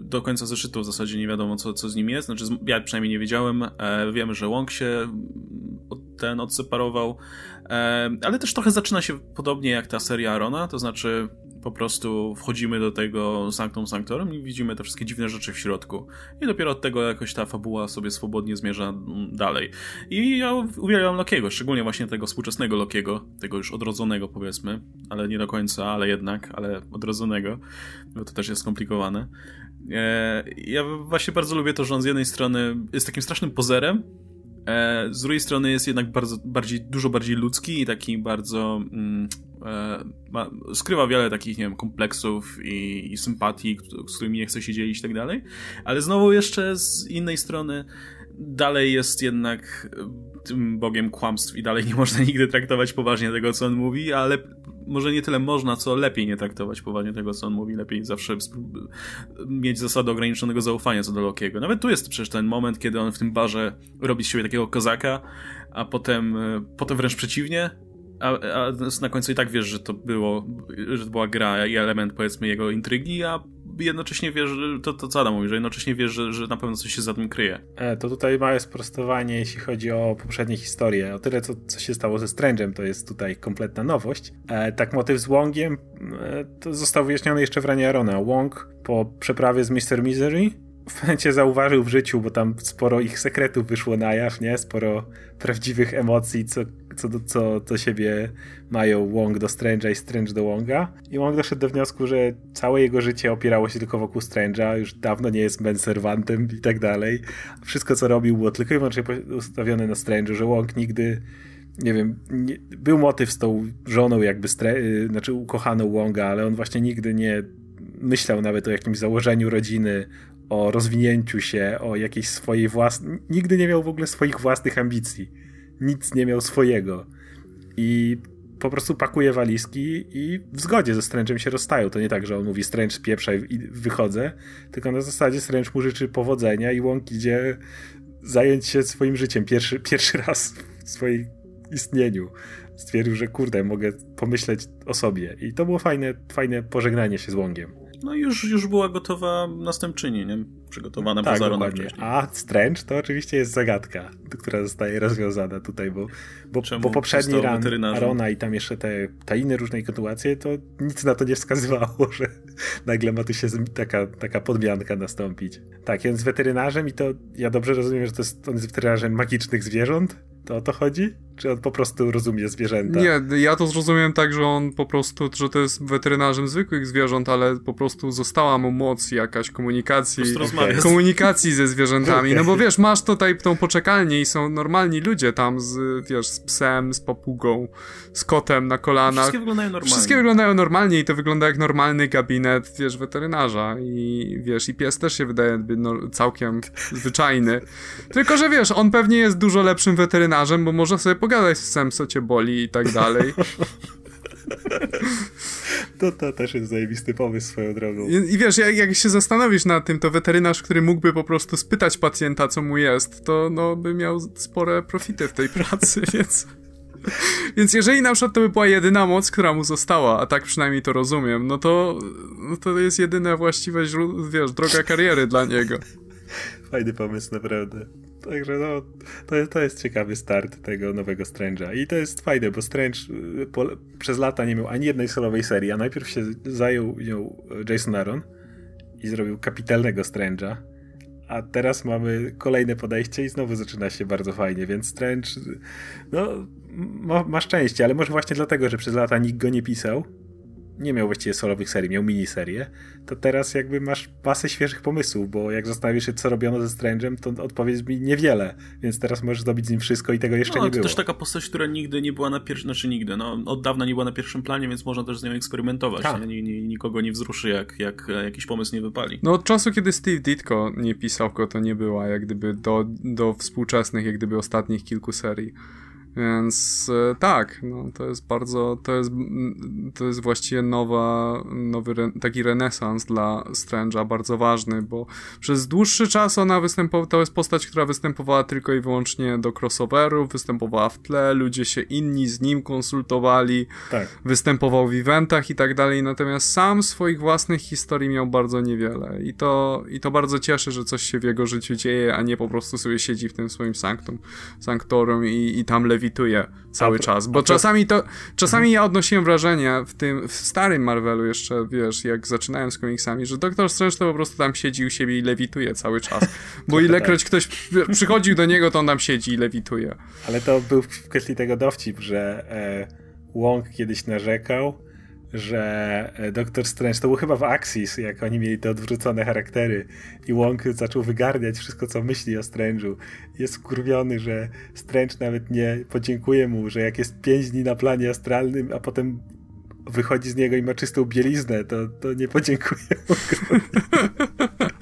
Do końca zeszytu w zasadzie nie wiadomo, co, co z nim jest. Znaczy, ja przynajmniej nie wiedziałem. E, wiemy, że Łąk się ten odseparował. E, ale też trochę zaczyna się podobnie jak ta seria Arona, to znaczy po prostu wchodzimy do tego Sanctum Sanctorum i widzimy te wszystkie dziwne rzeczy w środku. I dopiero od tego jakoś ta fabuła sobie swobodnie zmierza dalej. I ja uwielbiam Lokiego, szczególnie właśnie tego współczesnego Lokiego, tego już odrodzonego powiedzmy, ale nie do końca, ale jednak, ale odrodzonego, bo to też jest skomplikowane. E, ja właśnie bardzo lubię to, że on z jednej strony jest takim strasznym pozerem, E, z drugiej strony jest jednak bardzo, bardziej, dużo bardziej ludzki i taki bardzo mm, e, ma, skrywa wiele takich, nie wiem, kompleksów i, i sympatii, z którymi nie chce się dzielić i tak dalej, ale znowu jeszcze z innej strony dalej jest jednak tym bogiem kłamstw i dalej nie można nigdy traktować poważnie tego, co on mówi, ale może nie tyle można, co lepiej nie traktować poważnie tego, co on mówi, lepiej zawsze mieć zasadę ograniczonego zaufania co do Lokiego. Nawet tu jest przecież ten moment, kiedy on w tym barze robi z siebie takiego kozaka, a potem, e, potem wręcz przeciwnie, a, a na końcu i tak wiesz, że to było, że to była gra i element powiedzmy jego intrygi, a jednocześnie wiesz, to, to co Adam mówi, że jednocześnie wiesz, że, że na pewno coś się za tym kryje. E, to tutaj małe sprostowanie, jeśli chodzi o poprzednie historie. O tyle, co, co się stało ze Strange'em, to jest tutaj kompletna nowość. E, tak motyw z Wongiem e, to został wyjaśniony jeszcze w ranie Arona. Wong po przeprawie z Mr. Misery w momencie zauważył w życiu, bo tam sporo ich sekretów wyszło na jaw, nie? Sporo prawdziwych emocji, co, co, do, co siebie mają Wong do Strange'a i Strange do Wonga. I Wong doszedł do wniosku, że całe jego życie opierało się tylko wokół Strange'a, już dawno nie jest serwantem i tak dalej. Wszystko, co robił, było tylko i wyłącznie ustawione na Strange'u, że Wong nigdy nie wiem, nie, był motyw z tą żoną jakby, stre, y, znaczy ukochaną Wonga, ale on właśnie nigdy nie myślał nawet o jakimś założeniu rodziny, o rozwinięciu się, o jakiejś swojej własnej. Nigdy nie miał w ogóle swoich własnych ambicji. Nic nie miał swojego. I po prostu pakuje walizki i w zgodzie ze Strange'em się rozstają. To nie tak, że on mówi Strange spieprzaj i wychodzę, tylko na zasadzie Strange mu życzy powodzenia i Łąk idzie zająć się swoim życiem pierwszy, pierwszy raz w swoim istnieniu. Stwierdził, że kurde, mogę pomyśleć o sobie. I to było fajne, fajne pożegnanie się z Łągiem. No już, już była gotowa następczyni, nie? Przygotowana tak, przez Arona A Strange to oczywiście jest zagadka, która zostaje rozwiązana tutaj, bo, bo, bo poprzedni ran Arona i tam jeszcze te, inne różne kontynuacje, to nic na to nie wskazywało, że nagle ma tu się taka, taka podmianka nastąpić. Tak, więc weterynarzem i to ja dobrze rozumiem, że to jest, on jest weterynarzem magicznych zwierząt? To o to chodzi? Czy on po prostu rozumie zwierzęta? Nie, ja to zrozumiałem tak, że on po prostu, że to jest weterynarzem zwykłych zwierząt, ale po prostu została mu moc jakaś komunikacji, okay. komunikacji ze zwierzętami. Okay. No bo wiesz, masz tutaj tą poczekalnię i są normalni ludzie tam z, wiesz, z psem, z papugą, z kotem na kolanach. Wszystkie wyglądają normalnie. Wszystkie wyglądają normalnie i to wygląda jak normalny gabinet, wiesz, weterynarza i wiesz, i pies też się wydaje no, całkiem zwyczajny. Tylko, że wiesz, on pewnie jest dużo lepszym weterynarzem, bo może sobie pogadać z psem, co cię boli i tak dalej. To, to też jest zajebisty pomysł swoją drogą. I, i wiesz, jak, jak, się zastanowisz nad tym, to weterynarz, który mógłby po prostu spytać pacjenta, co mu jest, to no, by miał spore profity w tej pracy, więc... Więc jeżeli na przykład to by była jedyna moc, która mu została, a tak przynajmniej to rozumiem, no to, no to jest jedyna właściwa, wiesz, droga kariery dla niego. Fajny pomysł, naprawdę. Także no, to, to jest ciekawy start tego nowego Strange'a. I to jest fajne, bo Strange y, po, przez lata nie miał ani jednej solowej serii, a najpierw się zajął nią Jason Aaron i zrobił kapitalnego Strange'a. A teraz mamy kolejne podejście i znowu zaczyna się bardzo fajnie, więc Strange no, ma, ma szczęście, ale może właśnie dlatego, że przez lata nikt go nie pisał, nie miał właściwie solowych serii, miał miniserie, to teraz jakby masz pasę świeżych pomysłów, bo jak zastanawiasz się, co robiono ze Strange'em, to odpowiedz mi niewiele, więc teraz możesz zrobić z nim wszystko i tego jeszcze no, nie było. to też taka postać, która nigdy nie była na pierwszym, znaczy nigdy, no od dawna nie była na pierwszym planie, więc można też z nią eksperymentować. Tak. Nie, nie, nikogo nie wzruszy, jak, jak jakiś pomysł nie wypali. No od czasu, kiedy Steve Ditko nie pisał go, to nie była jak gdyby do, do współczesnych, jak gdyby ostatnich kilku serii. Więc e, tak, no, to jest bardzo, to jest, to jest właściwie nowa, nowy taki renesans dla Strange'a, bardzo ważny, bo przez dłuższy czas ona występowała, to jest postać, która występowała tylko i wyłącznie do crossoverów, występowała w tle, ludzie się inni z nim konsultowali, tak. występował w eventach i tak dalej, natomiast sam swoich własnych historii miał bardzo niewiele i to, i to bardzo cieszy, że coś się w jego życiu dzieje, a nie po prostu sobie siedzi w tym swoim sanktum, sanktorum i, i tam lewi lewituje cały a, czas, bo czasami to, czasami ja odnosiłem wrażenie w tym, w starym Marvelu jeszcze, wiesz, jak zaczynałem z komiksami, że Doktor Strange to po prostu tam siedzi u siebie i lewituje cały czas, bo ilekroć tak. ktoś przychodził do niego, to on tam siedzi i lewituje. Ale to był w kwestii tego dowcip, że e, Wong kiedyś narzekał, że e, Doktor Strange, to był chyba w Axis, jak oni mieli te odwrócone charaktery i Wong zaczął wygarniać wszystko, co myśli o Strange'u. Jest wkurwiony, że Strange nawet nie podziękuje mu, że jak jest pięć dni na planie astralnym, a potem wychodzi z niego i ma czystą bieliznę, to, to nie podziękuję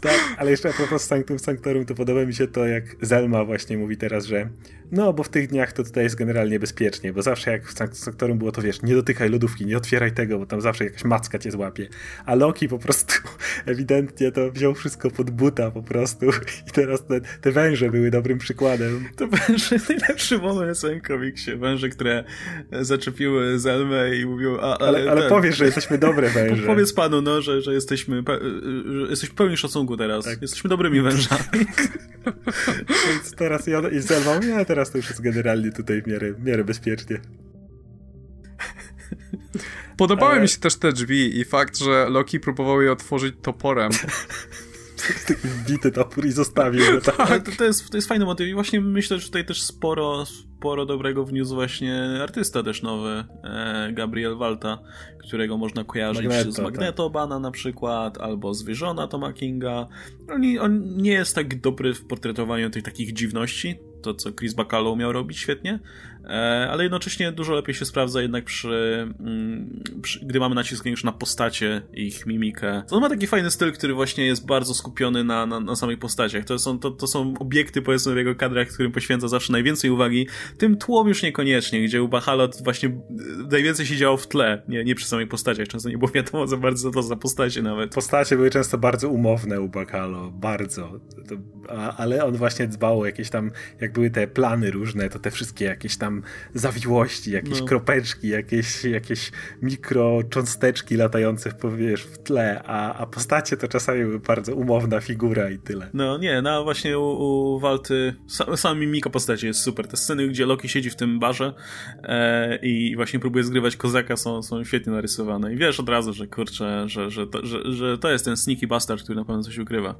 tak, ale jeszcze a propos Sanctum Sanctorum, to podoba mi się to, jak Zelma właśnie mówi teraz, że no, bo w tych dniach to tutaj jest generalnie bezpiecznie, bo zawsze jak w Sanctum Sanctorum było to, wiesz, nie dotykaj lodówki, nie otwieraj tego, bo tam zawsze jakaś macka cię złapie. A Loki po prostu ewidentnie to wziął wszystko pod buta po prostu i teraz te, te węże były dobrym przykładem. To węże, najlepszy moment w całym komiksie. Węże, które zaczepiły Zelmę i mówią, a, ale... Ale, ale tak. powiesz, że jesteśmy dobre węże. Powiedz panu, no, że, że jesteśmy, że jesteśmy pełni szacunku teraz. Tak. Jesteśmy dobrymi wężami. Więc teraz ja i Zelma, nie, teraz teraz to już jest generalnie tutaj w miarę, w miarę bezpiecznie. Podobały e... mi się też te drzwi i fakt, że Loki próbował je otworzyć toporem. Taki wbity topór i zostawił go tak. To, to, jest, to jest fajny motyw i właśnie myślę, że tutaj też sporo, sporo dobrego wniósł właśnie artysta też nowy, e, Gabriel Walta, którego można kojarzyć Magneto, z Magneto tak. Bana na przykład, albo z Wyżona Toma Kinga. On, on nie jest tak dobry w portretowaniu tych takich dziwności, to, co Chris Bacalo miał robić świetnie, ale jednocześnie dużo lepiej się sprawdza jednak przy, mm, przy gdy mamy nacisk już na postacie i ich mimikę. On ma taki fajny styl, który właśnie jest bardzo skupiony na, na, na samych postaciach. To są, to, to są obiekty, powiedzmy, w jego kadrach, którym poświęca zawsze najwięcej uwagi. Tym tłom już niekoniecznie, gdzie u właśnie najwięcej się działo w tle, nie, nie przy samych postaciach. Często nie było wiadomo za bardzo, to za postacie nawet. Postacie były często bardzo umowne u bardzo. To, a, ale on właśnie dbał o jakieś tam, jak były te plany różne, to te wszystkie jakieś tam zawiłości, jakieś no. kropeczki, jakieś, jakieś mikrocząsteczki latające wiesz, w tle, a, a postacie to czasami były bardzo umowna figura i tyle. No nie, no właśnie u, u Walty sam, sam mimika postaci jest super. Te sceny, gdzie Loki siedzi w tym barze e, i właśnie próbuje zgrywać kozaka są, są świetnie narysowane i wiesz od razu, że kurczę, że, że, to, że, że to jest ten sneaky bastard, który na pewno coś ukrywa.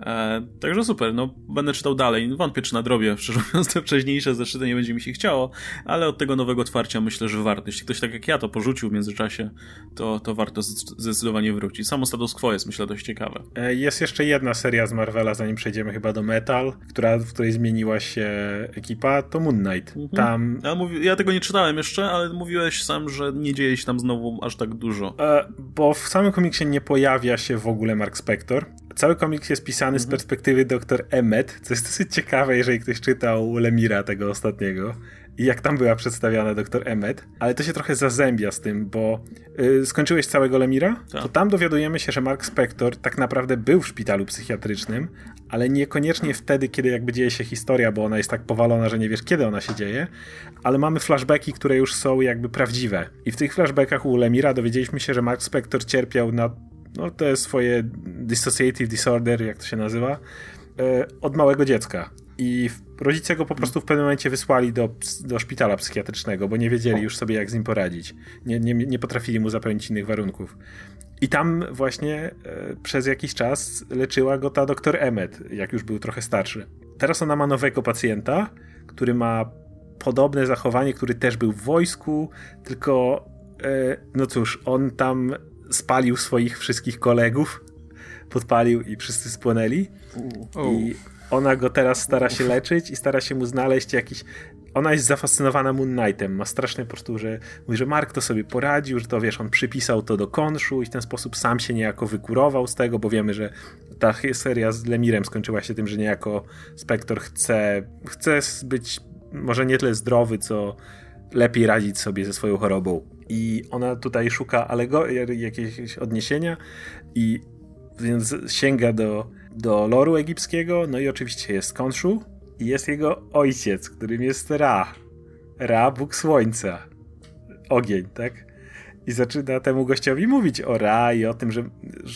E, także super, no będę czytał dalej. Wątpię, czy nadrobię, szczerze mówiąc, te wcześniejsze zeszyty nie będzie mi się chciało, ale od tego nowego otwarcia myślę, że warto. Jeśli ktoś tak jak ja to porzucił w międzyczasie, to, to warto zdecydowanie wrócić. Samo status quo jest myślę dość ciekawe. E, jest jeszcze jedna seria z Marvela, zanim przejdziemy chyba do Metal, która, w której zmieniła się ekipa, to Moon Knight. Mhm. Tam... Ja, mówi... ja tego nie czytałem jeszcze, ale mówiłeś sam, że nie dzieje się tam znowu aż tak dużo. E, bo w samym komiksie nie pojawia się w ogóle Mark Spector. Cały komiks jest pisany mhm. z perspektywy dr Emmet, co jest dosyć ciekawe, jeżeli ktoś czytał Lemira tego ostatniego i jak tam była przedstawiana dr Emmet, ale to się trochę zazębia z tym, bo yy, skończyłeś całego Lemira, tak. to tam dowiadujemy się, że Mark Spector tak naprawdę był w szpitalu psychiatrycznym, ale niekoniecznie wtedy, kiedy jakby dzieje się historia, bo ona jest tak powalona, że nie wiesz, kiedy ona się dzieje, ale mamy flashbacki, które już są jakby prawdziwe. I w tych flashbackach u Lemira dowiedzieliśmy się, że Mark Spector cierpiał na no, te swoje dissociative disorder, jak to się nazywa, e, od małego dziecka. I rodzice go po prostu w pewnym momencie wysłali do, do szpitala psychiatrycznego, bo nie wiedzieli już sobie, jak z nim poradzić. Nie, nie, nie potrafili mu zapewnić innych warunków. I tam właśnie e, przez jakiś czas leczyła go ta doktor Emmet, jak już był trochę starszy. Teraz ona ma nowego pacjenta, który ma podobne zachowanie, który też był w wojsku, tylko e, no cóż, on tam spalił swoich wszystkich kolegów, podpalił i wszyscy spłonęli. I ona go teraz stara się leczyć i stara się mu znaleźć jakiś. Ona jest zafascynowana Moon Knightem. Ma straszne po prostu, że mówi, że Mark to sobie poradził, że to wiesz, on przypisał to do konszu i w ten sposób sam się niejako wykurował z tego, bo wiemy, że ta seria z Lemirem skończyła się tym, że niejako Spector chce, chce być może nie tyle zdrowy, co lepiej radzić sobie ze swoją chorobą. I ona tutaj szuka alegorii, jakiegoś odniesienia i więc sięga do, do loru egipskiego, no i oczywiście jest Konshu i jest jego ojciec, którym jest Ra. Ra, Bóg Słońca. Ogień, tak? i zaczyna temu gościowi mówić o Ra i o tym, że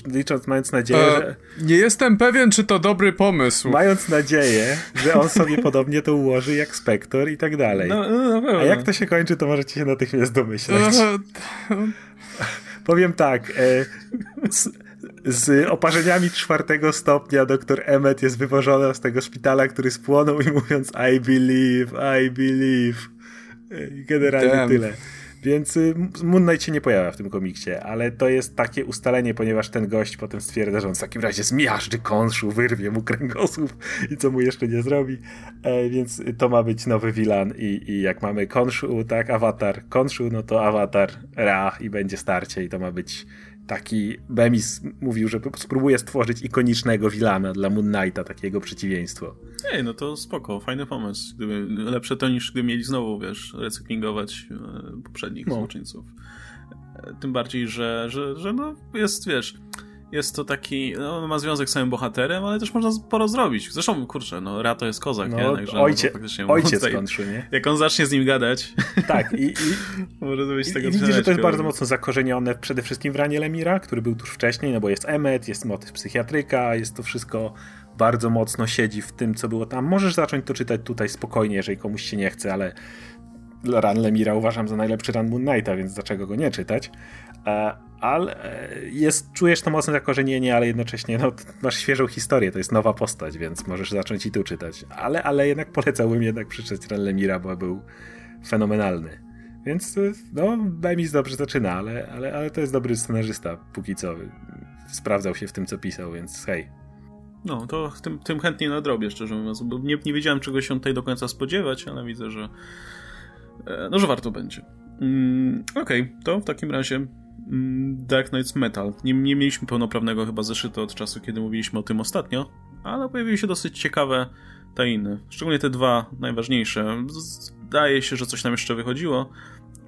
licząc, mając nadzieję, e, że... Nie jestem pewien, czy to dobry pomysł. Mając nadzieję, że on sobie podobnie to ułoży jak Spektor i tak dalej. No, no, no, A jak to się kończy, to możecie się natychmiast domyśleć. E, Powiem tak, e, z, oparzeniami czwartego stopnia doktor Emmet jest wywożona z tego szpitala, który spłonął i mówiąc I believe, I believe. Generalnie Damn. tyle. Więc y, Moon Knight się nie pojawia w tym komiksie, ale to jest takie ustalenie, ponieważ ten gość potem stwierdza, że on w takim razie zmiażdży konszu, wyrwie mu kręgosłup i co mu jeszcze nie zrobi. E, więc to ma być nowy vilan i, i jak mamy konszu, tak, awatar konszu, no to awatar Ra i będzie starcie i to ma być taki Bemis mówił, że spróbuje stworzyć ikonicznego vilana dla Moon Knighta, takiego przeciwieństwo. Ej, no to spoko, fajny pomysł. Gdyby, lepsze to niż gdyby mieli znowu, wiesz, recyklingować e, poprzednich no. złoczyńców. E, tym bardziej, że, że, że no jest, wiesz, jest to taki, no, ma związek z samym bohaterem, ale też można sporo zrobić. Zresztą, kurczę, no Rato jest kozak, no, nie? Także, ojcie, no, ojciec tutaj, kończy, nie? Jak on zacznie z nim gadać. Tak, i, i, może być i, tego i widzisz, że to jest bardzo mocno zakorzenione przede wszystkim w ranie Lemira, który był tuż wcześniej, no bo jest Emmet, jest motyw psychiatryka, jest to wszystko bardzo mocno siedzi w tym, co było tam. Możesz zacząć to czytać tutaj spokojnie, jeżeli komuś się nie chce, ale Ran Lemira uważam za najlepszy Ran Moon Knighta, więc dlaczego go nie czytać? E, ale e, jest, czujesz to mocne zakorzenienie, ale jednocześnie no, masz świeżą historię, to jest nowa postać, więc możesz zacząć i tu czytać. Ale, ale jednak polecałbym jednak przeczytać Lemira, bo był fenomenalny. Więc no, Bemis dobrze zaczyna, ale, ale, ale to jest dobry scenarzysta póki co. Sprawdzał się w tym, co pisał, więc hej. No, to tym, tym chętnie nadrobię, szczerze mówiąc, bo nie, nie wiedziałem, czego się tutaj do końca spodziewać, ale widzę, że e, no, że warto będzie. Mm, Okej, okay, to w takim razie Dark Knights Metal. Nie, nie mieliśmy pełnoprawnego chyba zeszytu od czasu, kiedy mówiliśmy o tym ostatnio, ale pojawiły się dosyć ciekawe tajny. Szczególnie te dwa najważniejsze. Zdaje się, że coś nam jeszcze wychodziło,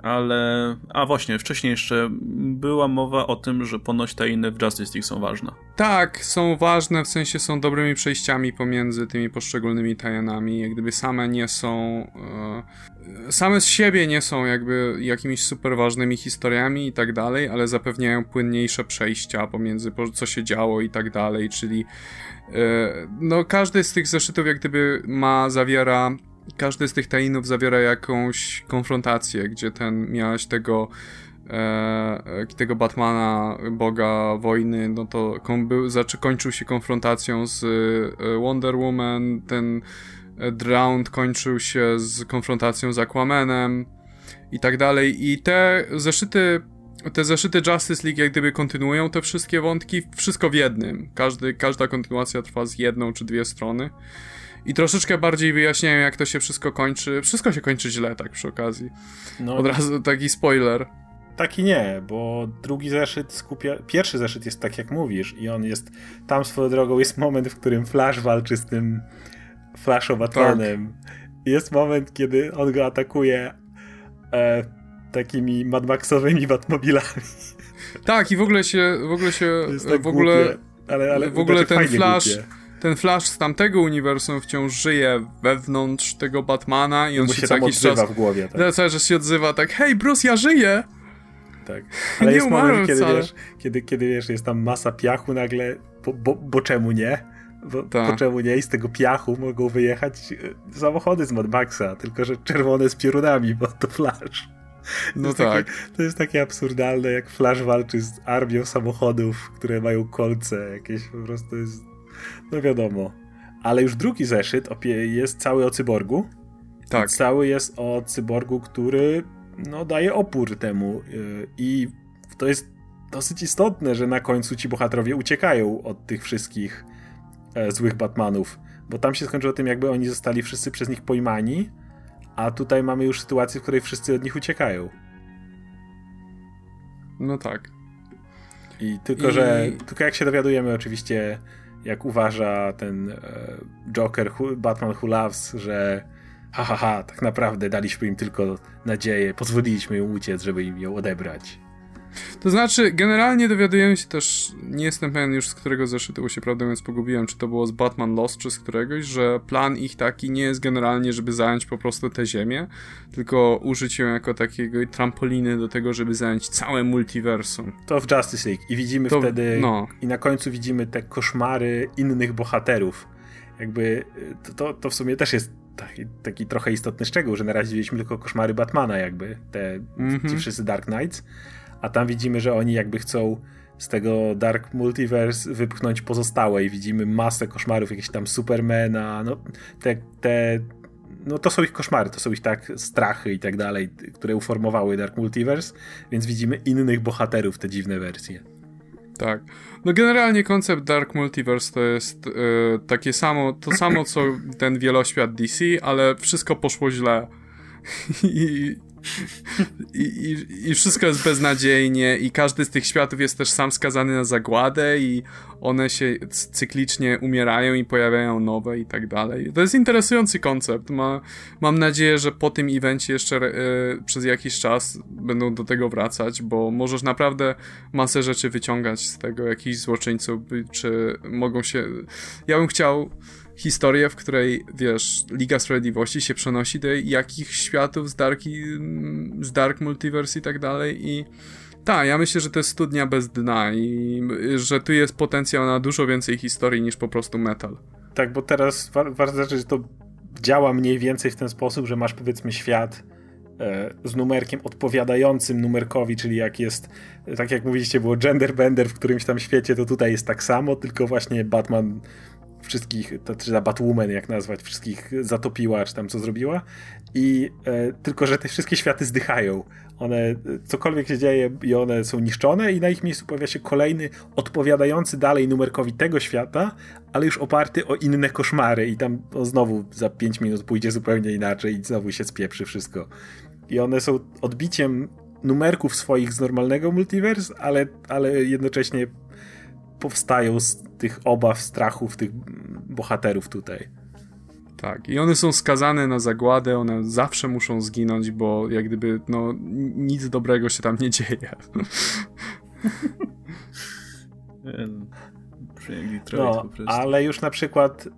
ale... A właśnie, wcześniej jeszcze była mowa o tym, że ponoć te inne w Justice League są ważne. Tak, są ważne, w sensie są dobrymi przejściami pomiędzy tymi poszczególnymi tajenami, jak gdyby same nie są... E, same z siebie nie są jakby jakimiś super ważnymi historiami i tak dalej, ale zapewniają płynniejsze przejścia pomiędzy co się działo i tak dalej, czyli e, no każdy z tych zeszytów jak gdyby ma, zawiera każdy z tych tainów zawiera jakąś konfrontację, gdzie ten miałeś tego e, tego Batmana, boga wojny, no to był, zaczy, kończył się konfrontacją z e, Wonder Woman, ten e, Drowned kończył się z konfrontacją z Aquamanem i tak dalej. I te zeszyty te zeszyty Justice League jak gdyby kontynuują te wszystkie wątki, wszystko w jednym. Każdy, każda kontynuacja trwa z jedną czy dwie strony i troszeczkę bardziej wyjaśniają, jak to się wszystko kończy. Wszystko się kończy źle, tak przy okazji. No, Od razu taki spoiler. Taki nie, bo drugi zeszyt skupia. Pierwszy zeszyt jest tak, jak mówisz, i on jest. Tam swoją drogą jest moment, w którym Flash walczy z tym Flashowatronem. Tak. Jest moment, kiedy on go atakuje e, takimi Mad Maxowymi Batmobilami. Tak, i w ogóle się. W ogóle się. Tak w ogóle. Głupie, ale, ale w ogóle ten Flash. Głupie ten Flash z tamtego uniwersum wciąż żyje wewnątrz tego Batmana i on się, się co jakiś czas w głowie. Tak. Cały czas się odzywa tak, hej Bruce, ja żyję! Tak. Ale nie jest moment, kiedy wiesz, kiedy, kiedy wiesz, jest tam masa piachu nagle, bo, bo, bo czemu nie? Bo, bo, tak. czemu nie? I z tego piachu mogą wyjechać e, samochody z Mad Maxa, tylko że czerwone z piorunami, bo to Flash. No to tak. Takie, to jest takie absurdalne, jak Flash walczy z armią samochodów, które mają kolce jakieś, po prostu jest no wiadomo. Ale już drugi zeszyt jest cały o cyborgu. Tak. Cały jest o cyborgu, który no, daje opór temu. Y, I to jest dosyć istotne, że na końcu ci bohaterowie uciekają od tych wszystkich e, złych Batmanów. Bo tam się skończyło tym, jakby oni zostali wszyscy przez nich pojmani, a tutaj mamy już sytuację, w której wszyscy od nich uciekają. No tak. I tylko, I... że tylko jak się dowiadujemy oczywiście jak uważa ten e, Joker, Batman Who Loves, że ha, ha, ha, tak naprawdę daliśmy im tylko nadzieję, pozwoliliśmy im uciec, żeby im ją odebrać. To znaczy, generalnie dowiadujemy się też, nie jestem pewien już z którego zeszytu się prawdę mówiąc pogubiłem, czy to było z Batman Lost, czy z któregoś, że plan ich taki nie jest generalnie, żeby zająć po prostu tę ziemię, tylko użyć ją jako takiego trampoliny do tego, żeby zająć całe multiversum. To w Justice League i widzimy to, wtedy, no. i na końcu widzimy te koszmary innych bohaterów. Jakby to, to, to w sumie też jest taki, taki, trochę istotny szczegół, że na razie widzieliśmy tylko koszmary Batmana jakby, te, mm -hmm. ci mhm. wszyscy Dark Knights, a tam widzimy, że oni jakby chcą z tego Dark Multiverse wypchnąć pozostałe i widzimy masę koszmarów, jakieś tam Supermana, no te, te no to są ich koszmary, to są ich tak strachy i tak dalej, które uformowały Dark Multiverse, więc widzimy innych bohaterów, te dziwne wersje. Tak. No generalnie koncept Dark Multiverse to jest yy, takie samo, to samo co ten wieloświat DC, ale wszystko poszło źle. I, i, i, I, wszystko jest beznadziejnie, i każdy z tych światów jest też sam skazany na zagładę, i one się cyklicznie umierają i pojawiają nowe, i tak dalej. To jest interesujący koncept. Ma, mam nadzieję, że po tym evencie jeszcze e, przez jakiś czas będą do tego wracać, bo możesz naprawdę masę rzeczy wyciągać z tego, jakichś złoczyńców, czy mogą się. Ja bym chciał historię, w której, wiesz, Liga Sprawiedliwości się przenosi do jakichś światów z Dark, z Dark Multiverse i tak dalej i tak, ja myślę, że to jest studnia bez dna i że tu jest potencjał na dużo więcej historii niż po prostu metal. Tak, bo teraz warto zaznaczyć, że to działa mniej więcej w ten sposób, że masz powiedzmy świat e, z numerkiem odpowiadającym numerkowi, czyli jak jest, tak jak mówiliście, było gender bender w którymś tam świecie, to tutaj jest tak samo, tylko właśnie Batman wszystkich, to, czy ta Batwoman jak nazwać, wszystkich zatopiła, czy tam co zrobiła i e, tylko, że te wszystkie światy zdychają. One, cokolwiek się dzieje i one są niszczone i na ich miejscu pojawia się kolejny odpowiadający dalej numerkowi tego świata, ale już oparty o inne koszmary i tam no, znowu za 5 minut pójdzie zupełnie inaczej i znowu się spieprzy wszystko. I one są odbiciem numerków swoich z normalnego multiverse, ale, ale jednocześnie powstają z tych obaw, strachów tych bohaterów tutaj. Tak, i one są skazane na zagładę, one zawsze muszą zginąć, bo jak gdyby, no, nic dobrego się tam nie dzieje. no, ale już na przykład,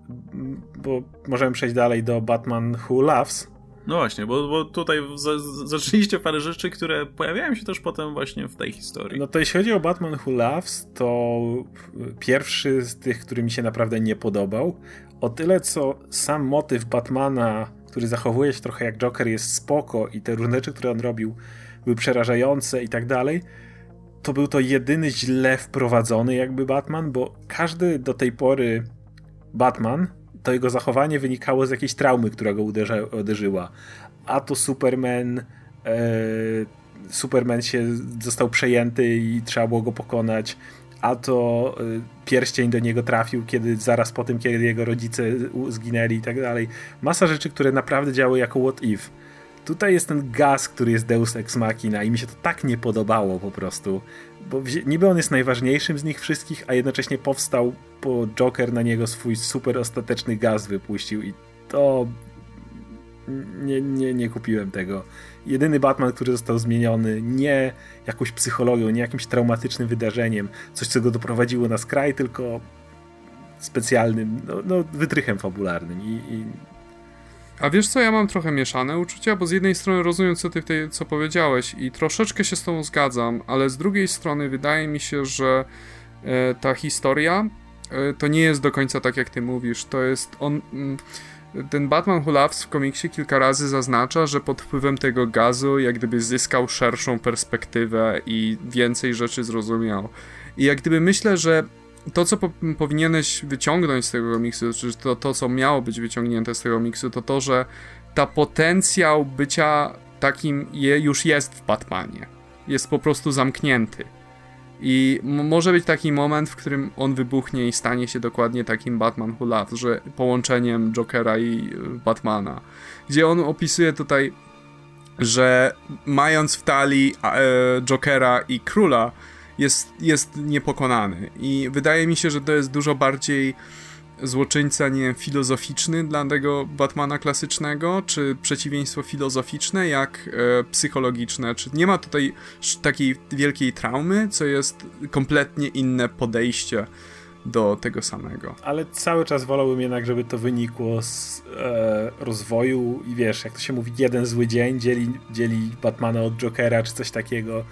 bo możemy przejść dalej do Batman Who Loves, no właśnie, bo, bo tutaj zaczęliście parę rzeczy, które pojawiają się też potem właśnie w tej historii. No to jeśli chodzi o Batman Who Loves, to pierwszy z tych, który mi się naprawdę nie podobał. O tyle, co sam motyw Batmana, który zachowuje się trochę jak Joker, jest spoko i te różne rzeczy, które on robił, były przerażające i tak dalej, to był to jedyny źle wprowadzony jakby Batman, bo każdy do tej pory Batman to jego zachowanie wynikało z jakiejś traumy, która go uderza, uderzyła. A to Superman. E, Superman się został przejęty i trzeba było go pokonać. A to e, pierścień do niego trafił, kiedy zaraz po tym, kiedy jego rodzice zginęli i tak dalej. Masa rzeczy, które naprawdę działy jako what if. Tutaj jest ten gaz, który jest Deus Ex Machina i mi się to tak nie podobało po prostu. Bo niby on jest najważniejszym z nich wszystkich, a jednocześnie powstał, po Joker na niego swój super ostateczny gaz wypuścił i to nie, nie, nie kupiłem tego. Jedyny Batman, który został zmieniony nie jakąś psychologią, nie jakimś traumatycznym wydarzeniem, coś co go doprowadziło na skraj, tylko specjalnym, no, no wytrychem fabularnym i, i a wiesz co, ja mam trochę mieszane uczucia, bo z jednej strony rozumiem, co ty tej, co powiedziałeś i troszeczkę się z tobą zgadzam, ale z drugiej strony wydaje mi się, że e, ta historia e, to nie jest do końca tak, jak ty mówisz. To jest on... Mm, ten Batman Who Loves w komiksie kilka razy zaznacza, że pod wpływem tego gazu jak gdyby zyskał szerszą perspektywę i więcej rzeczy zrozumiał. I jak gdyby myślę, że to, co po, powinieneś wyciągnąć z tego miksu, czy to, to, co miało być wyciągnięte z tego miksu, to to, że ta potencjał bycia takim je, już jest w Batmanie. Jest po prostu zamknięty. I może być taki moment, w którym on wybuchnie i stanie się dokładnie takim Batman Who że połączeniem Jokera i e, Batmana. Gdzie on opisuje tutaj, że mając w talii e, Jokera i Króla, jest, jest niepokonany. I wydaje mi się, że to jest dużo bardziej złoczyńca, nie wiem, filozoficzny dla tego Batmana klasycznego, czy przeciwieństwo filozoficzne, jak e, psychologiczne. Czy nie ma tutaj takiej wielkiej traumy, co jest kompletnie inne podejście do tego samego. Ale cały czas wolałbym jednak, żeby to wynikło z e, rozwoju i wiesz, jak to się mówi, jeden zły dzień dzieli, dzieli Batmana od Jokera, czy coś takiego.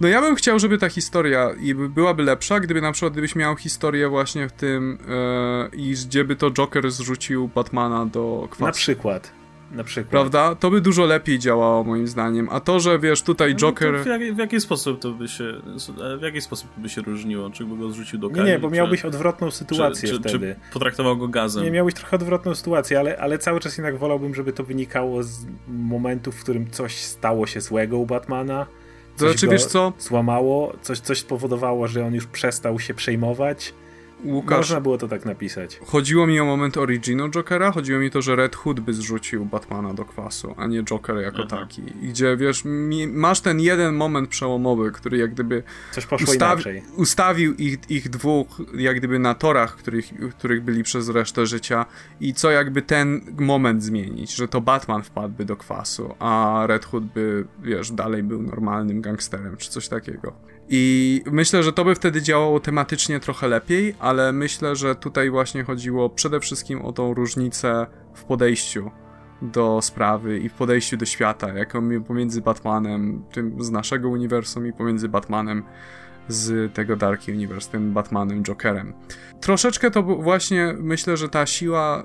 No ja bym chciał, żeby ta historia byłaby lepsza, gdyby na przykład gdybyś miał historię właśnie w tym e, i gdzie by to Joker zrzucił Batmana do kwasu. Na przykład. Na przykład. Prawda? To by dużo lepiej działało moim zdaniem. A to, że wiesz, tutaj no, Joker... w, jak, w, jaki sposób to by się w jaki sposób by się różniło? Czy by go zrzucił do kali? Nie, nie, bo miałbyś czy, odwrotną sytuację czy, wtedy. Czy potraktował go gazem? Nie, miałbyś trochę odwrotną sytuację, ale, ale cały czas jednak wolałbym, żeby to wynikało z momentu, w którym coś stało się złego u Batmana. Coś znaczy, wiesz co? Złamało, coś, coś spowodowało, że on już przestał się przejmować Łukasz, Można było to tak napisać. Chodziło mi o moment originu Jokera, chodziło mi to, że Red Hood by zrzucił Batmana do kwasu, a nie Joker jako Aha. taki. Gdzie, wiesz, mi, masz ten jeden moment przełomowy, który jak gdyby Coś poszło inaczej. ustawił ich, ich dwóch jak gdyby na torach, których, których byli przez resztę życia i co jakby ten moment zmienić, że to Batman wpadłby do kwasu, a Red Hood by, wiesz, dalej był normalnym gangsterem, czy coś takiego. I myślę, że to by wtedy działało tematycznie trochę lepiej, ale myślę, że tutaj właśnie chodziło przede wszystkim o tą różnicę w podejściu do sprawy i w podejściu do świata, jaką pomiędzy Batmanem, tym z naszego uniwersum i pomiędzy Batmanem z tego Dark Universe, tym Batmanem Jokerem. Troszeczkę to właśnie myślę, że ta siła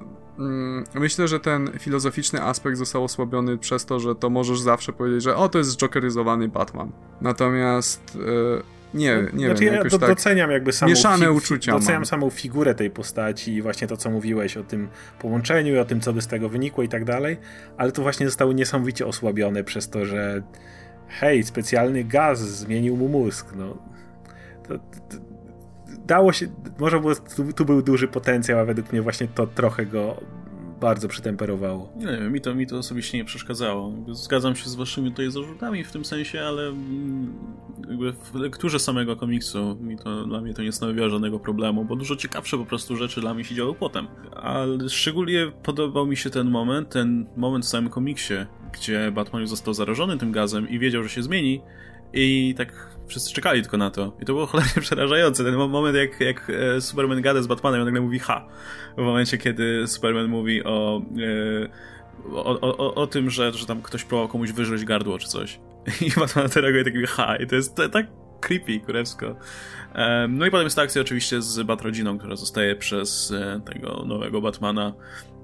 myślę, że ten filozoficzny aspekt został osłabiony przez to, że to możesz zawsze powiedzieć, że o, to jest jokeryzowany Batman. Natomiast e, nie, nie znaczy, wiem, ja do, tak doceniam jakby samą mieszane uczucia. Doceniam mam. samą figurę tej postaci i właśnie to, co mówiłeś o tym połączeniu i o tym, co by z tego wynikło i tak dalej, ale to właśnie zostało niesamowicie osłabione przez to, że hej, specjalny gaz zmienił mu mózg. No, to, to, dało się, może było, tu, tu, był duży potencjał, a według mnie właśnie to trochę go bardzo przytemperowało. Nie wiem, mi to, mi to osobiście nie przeszkadzało. Zgadzam się z waszymi tutaj zarzutami w tym sensie, ale mm, jakby w lekturze samego komiksu mi to, dla mnie to nie stanowiło żadnego problemu, bo dużo ciekawsze po prostu rzeczy dla mnie się działy potem. Ale szczególnie podobał mi się ten moment, ten moment w samym komiksie, gdzie Batman już został zarażony tym gazem i wiedział, że się zmieni i tak wszyscy czekali tylko na to. I to było cholernie przerażające. Ten moment, jak, jak e, Superman gada z Batmanem, on nagle mówi ha. W momencie, kiedy Superman mówi o, e, o, o, o, tym, że, że tam ktoś próbował komuś wyżreć gardło czy coś. I Batman to reaguje tak mówi ha. I to jest tak creepy, kurewsko. E, no i potem jest ta akcja oczywiście z Batrodziną, która zostaje przez tego nowego Batmana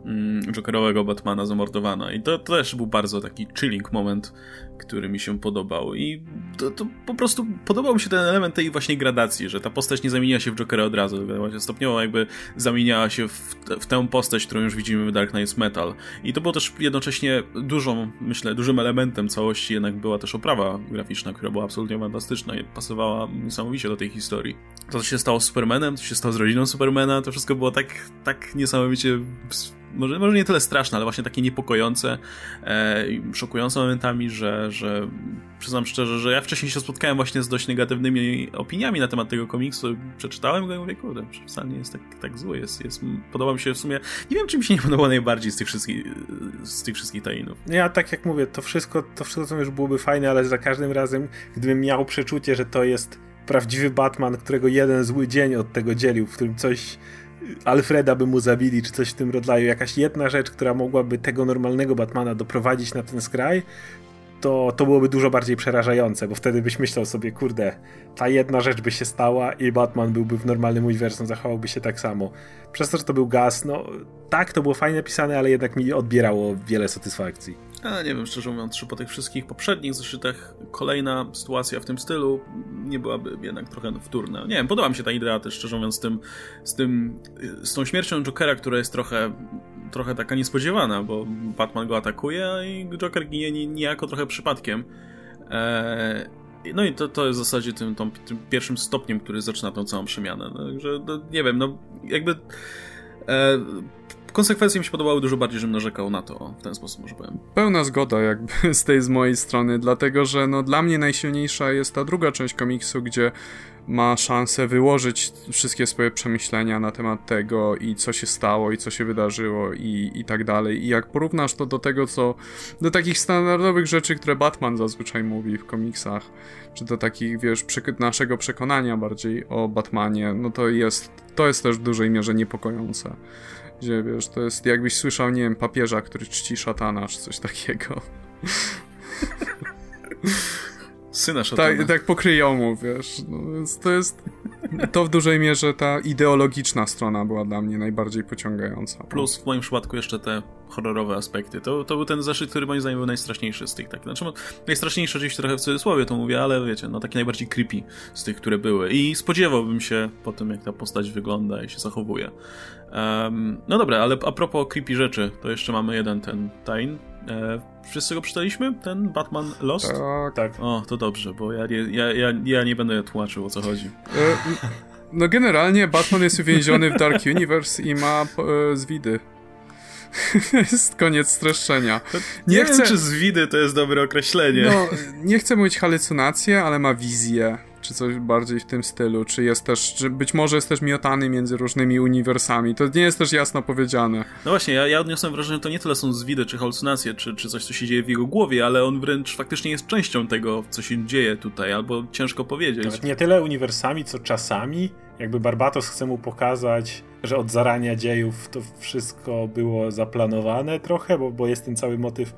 Mm, Jokerowego Batmana zamordowana. I to, to, też był bardzo taki chilling moment, który mi się podobał. I to, to, po prostu podobał mi się ten element tej właśnie gradacji, że ta postać nie zamieniła się w Jokera od razu. Właśnie stopniowo jakby zamieniała się w, w tę postać, którą już widzimy w Dark Knight Metal. I to było też jednocześnie dużą, myślę, dużym elementem całości jednak była też oprawa graficzna, która była absolutnie fantastyczna i pasowała niesamowicie do tej historii. To, co się stało z Supermanem, to się stało z rodziną Supermana, to wszystko było tak, tak niesamowicie może, może nie tyle straszne, ale właśnie takie niepokojące, e, szokujące momentami, że, że przyznam szczerze, że ja wcześniej się spotkałem właśnie z dość negatywnymi opiniami na temat tego komiksu. Przeczytałem go i mówię, kurde, wcale nie jest tak, tak zły. Jest, jest, podoba mi się w sumie, nie wiem, czy mi się nie podoba najbardziej z tych wszystkich, z tych wszystkich tainów. Ja tak jak mówię, to wszystko, to wszystko już byłoby fajne, ale za każdym razem, gdybym miał przeczucie, że to jest prawdziwy Batman, którego jeden zły dzień od tego dzielił, w którym coś Alfreda by mu zabili, czy coś w tym rodzaju, jakaś jedna rzecz, która mogłaby tego normalnego Batmana doprowadzić na ten skraj, to, to byłoby dużo bardziej przerażające, bo wtedy byś myślał sobie, kurde, ta jedna rzecz by się stała i Batman byłby w normalnym uniwersum, zachowałby się tak samo. Przez to, że to był gaz, no tak, to było fajnie pisane, ale jednak mi odbierało wiele satysfakcji. Ja nie wiem, szczerze mówiąc, czy po tych wszystkich poprzednich zeszytach kolejna sytuacja w tym stylu nie byłaby jednak trochę wtórna. Nie wiem, podoba mi się ta idea też, szczerze mówiąc, z tym, z tym, z tą śmiercią Jokera, która jest trochę, trochę taka niespodziewana, bo Batman go atakuje i Joker ginie niejako trochę przypadkiem. Eee, no i to, to jest w zasadzie tym, tym, tym pierwszym stopniem, który zaczyna tą całą przemianę. Także, no, nie wiem, no jakby... E, konsekwencje mi się podobały dużo bardziej, żebym narzekał na to w ten sposób, może powiem. Pełna zgoda jakby z tej z mojej strony, dlatego że no dla mnie najsilniejsza jest ta druga część komiksu, gdzie ma szansę wyłożyć wszystkie swoje przemyślenia na temat tego i co się stało i co się wydarzyło i, i tak dalej. I jak porównasz to do tego, co do takich standardowych rzeczy, które Batman zazwyczaj mówi w komiksach, czy do takich, wiesz, naszego przekonania bardziej o Batmanie, no to jest, to jest też w dużej mierze niepokojące. Gdzie wiesz, to jest jakbyś słyszał, nie wiem, papieża, który czci szatana, czy coś takiego. Syna szatana. Tak, tak pokryją mu, wiesz. No, więc to jest to w dużej mierze ta ideologiczna strona była dla mnie najbardziej pociągająca. Plus w moim przypadku jeszcze te horrorowe aspekty. To, to był ten zeszyt, który moim zdaniem był najstraszniejszy z tych. Tak. Znaczy, no, najstraszniejszy oczywiście trochę w cudzysłowie to mówię, ale wiecie, no taki najbardziej creepy z tych, które były. I spodziewałbym się po tym, jak ta postać wygląda i się zachowuje. Um, no dobra, ale a propos creepy rzeczy, to jeszcze mamy jeden ten Tain. E, wszyscy go przeczytaliśmy? Ten Batman Lost? Tak. tak. O, to dobrze, bo ja, ja, ja, ja nie będę tłumaczył o co chodzi. E, no generalnie Batman jest uwięziony w Dark Universe i ma e, zwidy. jest koniec streszczenia. Nie, nie chcę... wiem, czy zwidy to jest dobre określenie. No, nie chcę mówić halucynacje, ale ma wizję czy coś bardziej w tym stylu, czy jest też, czy być może jest też miotany między różnymi uniwersami. To nie jest też jasno powiedziane. No właśnie, ja, ja odniosłem wrażenie, że to nie tyle są zwidy, czy halucynacje, czy, czy coś, co się dzieje w jego głowie, ale on wręcz faktycznie jest częścią tego, co się dzieje tutaj, albo ciężko powiedzieć. Nawet nie tyle uniwersami, co czasami. Jakby Barbatos chce mu pokazać, że od zarania dziejów to wszystko było zaplanowane trochę, bo, bo jest ten cały motyw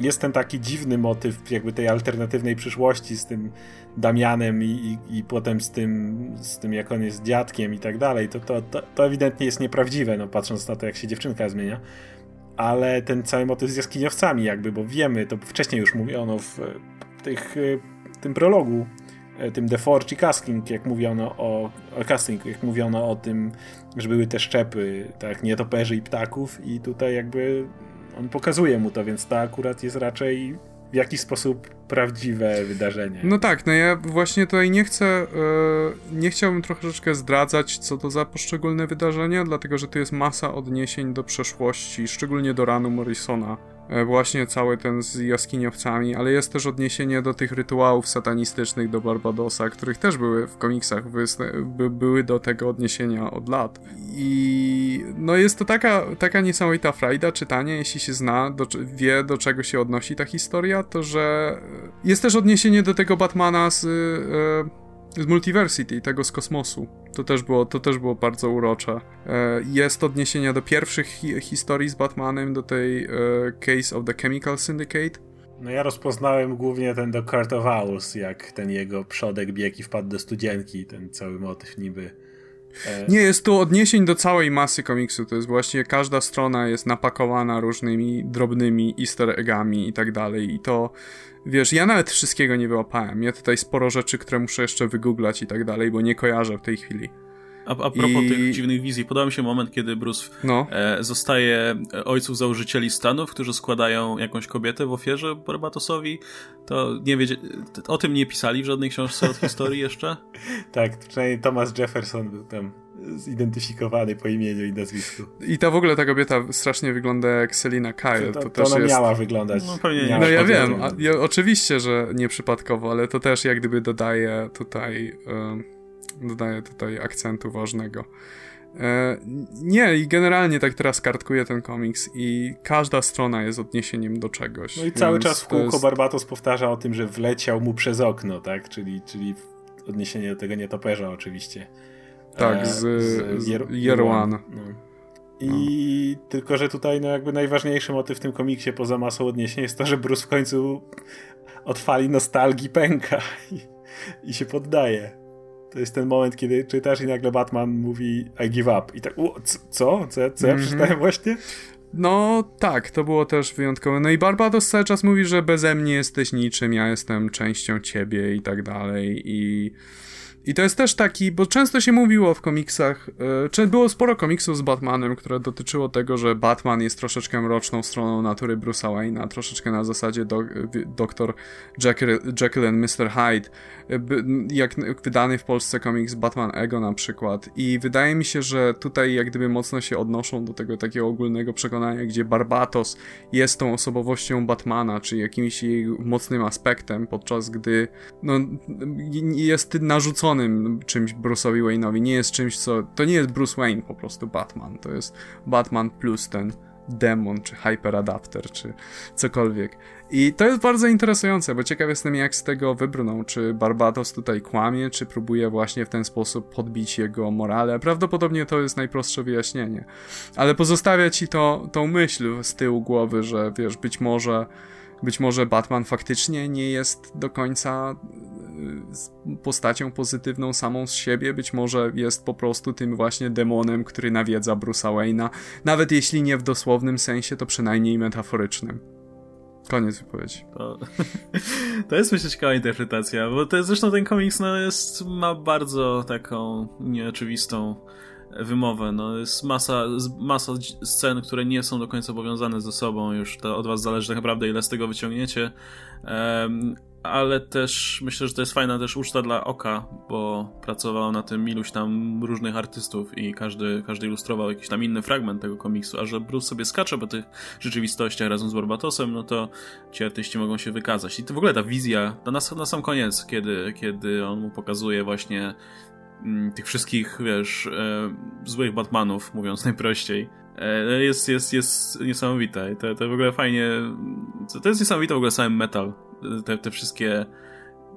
jest ten taki dziwny motyw jakby tej alternatywnej przyszłości z tym Damianem i, i, i, potem z tym, z tym, jak on jest dziadkiem i tak dalej, to, to, to, to ewidentnie jest nieprawdziwe, no patrząc na to, jak się dziewczynka zmienia. Ale ten cały motyw z jaskiniowcami jakby, bo wiemy, to wcześniej już mówiono w tych, tym prologu, tym The Forge i Casting, jak mówiono o, o casting, jak mówiono o tym, że były te szczepy, tak, nietoperzy i ptaków i tutaj jakby on pokazuje mu to, więc to akurat jest raczej w jakiś sposób prawdziwe wydarzenie. No tak, no ja właśnie tutaj nie chcę, yy, nie chciałbym troszeczkę zdradzać, co to za poszczególne wydarzenia, dlatego że tu jest masa odniesień do przeszłości, szczególnie do ranu Morrisona, E, właśnie cały ten z jaskiniowcami, ale jest też odniesienie do tych rytuałów satanistycznych do Barbadosa, których też były w komiksach, by, były do tego odniesienia od lat. I no jest to taka, taka niesamowita frajda czytanie, jeśli się zna, do, wie do czego się odnosi ta historia, to że jest też odniesienie do tego Batmana z... Yy, z Multiversity, tego z kosmosu. To też było, to też było bardzo urocze. E, jest odniesienie do pierwszych hi historii z Batmanem, do tej e, Case of the Chemical Syndicate. No ja rozpoznałem głównie ten do Court of Owls, jak ten jego przodek biegł i wpadł do studzienki, ten cały motyw niby. E, Nie, jest tu odniesień do całej masy komiksu. To jest właśnie każda strona jest napakowana różnymi drobnymi easter eggami i tak dalej. I to Wiesz, ja nawet wszystkiego nie wyłapałem. Ja tutaj sporo rzeczy, które muszę jeszcze wygooglać i tak dalej, bo nie kojarzę w tej chwili. A, a propos I... tych dziwnych wizji, podoba mi się moment, kiedy Bruce no. e, zostaje ojców założycieli Stanów, którzy składają jakąś kobietę w ofierze Barbatosowi. To nie wiedzie... O tym nie pisali w żadnej książce od historii jeszcze? tak, przynajmniej Thomas Jefferson był tam zidentyfikowany po imieniu i nazwisku. I ta w ogóle ta kobieta strasznie wygląda jak Selina Kyle. To, to, to ona jest... miała wyglądać. No, pewnie no ja wiem, a, ja, oczywiście, że nieprzypadkowo, ale to też jak gdyby dodaje tutaj dodaje tutaj akcentu ważnego. E, nie, i generalnie tak teraz kartkuję ten komiks i każda strona jest odniesieniem do czegoś. No i cały czas w kółko jest... Barbatos powtarza o tym, że wleciał mu przez okno, tak? Czyli, czyli odniesienie do tego nietoperza oczywiście. Tak, e, z, z, z. No. I no. tylko, że tutaj no jakby najważniejszy motyw w tym komiksie poza masą odniesień jest to, że Bruce w końcu odfali nostalgii pęka i, i się poddaje. To jest ten moment, kiedy czytasz i nagle Batman mówi I give up. I tak, co? Co, ja, co ja mm -hmm. przeczytałem właśnie? No tak, to było też wyjątkowe. No i Barbados cały czas mówi, że beze mnie jesteś niczym, ja jestem częścią ciebie i tak dalej. I i to jest też taki, bo często się mówiło w komiksach, yy, było sporo komiksów z Batmanem, które dotyczyło tego, że Batman jest troszeczkę mroczną stroną natury Bruce'a Wayne'a, troszeczkę na zasadzie do, doktor Jekyll, Jekyll and Mr. Hyde, by, jak wydany w Polsce komiks Batman Ego na przykład. I wydaje mi się, że tutaj jak gdyby mocno się odnoszą do tego takiego ogólnego przekonania, gdzie Barbatos jest tą osobowością Batmana, czy jakimś jej mocnym aspektem, podczas gdy no, jest narzucony czymś Bruce'owi Wayne'owi, nie jest czymś, co... To nie jest Bruce Wayne po prostu Batman, to jest Batman plus ten demon, czy hyperadapter, czy cokolwiek. I to jest bardzo interesujące, bo ciekaw jestem, jak z tego wybrną. Czy Barbados tutaj kłamie, czy próbuje właśnie w ten sposób podbić jego morale. Prawdopodobnie to jest najprostsze wyjaśnienie. Ale pozostawia ci to, tą myśl z tyłu głowy, że wiesz, być może być może Batman faktycznie nie jest do końca y, postacią pozytywną samą z siebie, być może jest po prostu tym właśnie demonem, który nawiedza Bruce'a Wayne'a, nawet jeśli nie w dosłownym sensie, to przynajmniej metaforycznym. Koniec wypowiedzi. To, to jest myślę ciekawa interpretacja, bo to jest, zresztą ten komiks no, jest, ma bardzo taką nieoczywistą wymowę. No, jest masa, masa scen, które nie są do końca powiązane ze sobą. Już to od was zależy tak naprawdę, ile z tego wyciągniecie. Um, ale też myślę, że to jest fajna też uczta dla oka, bo pracował na tym iluś tam różnych artystów i każdy, każdy ilustrował jakiś tam inny fragment tego komiksu, a że Bruce sobie skacze po tych rzeczywistościach razem z Barbatosem, no to ci artyści mogą się wykazać. I to w ogóle ta wizja, na, na sam koniec, kiedy, kiedy on mu pokazuje właśnie tych wszystkich, wiesz, e, złych Batmanów, mówiąc najprościej, e, jest, jest, jest niesamowita i to, to w ogóle fajnie, to jest niesamowite w ogóle sam metal, te, te wszystkie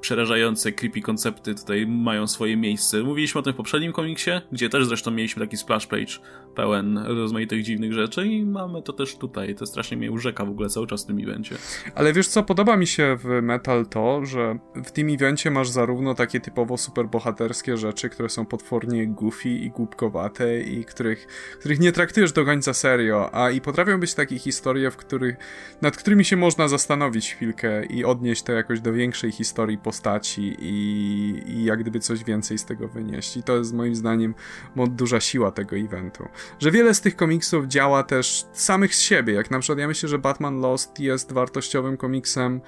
przerażające, creepy koncepty tutaj mają swoje miejsce. Mówiliśmy o tym w poprzednim komiksie, gdzie też zresztą mieliśmy taki splash page pełen rozmaitych dziwnych rzeczy i mamy to też tutaj. To strasznie mnie urzeka w ogóle cały czas w tym evencie. Ale wiesz co, podoba mi się w Metal to, że w tym evencie masz zarówno takie typowo superbohaterskie rzeczy, które są potwornie goofy i głupkowate i których, których nie traktujesz do końca serio, a i potrafią być takie historie, w których, nad którymi się można zastanowić chwilkę i odnieść to jakoś do większej historii postaci i, i jak gdyby coś więcej z tego wynieść. I to jest moim zdaniem duża siła tego eventu. Że wiele z tych komiksów działa też samych z siebie, jak na przykład ja myślę, że Batman Lost jest wartościowym komiksem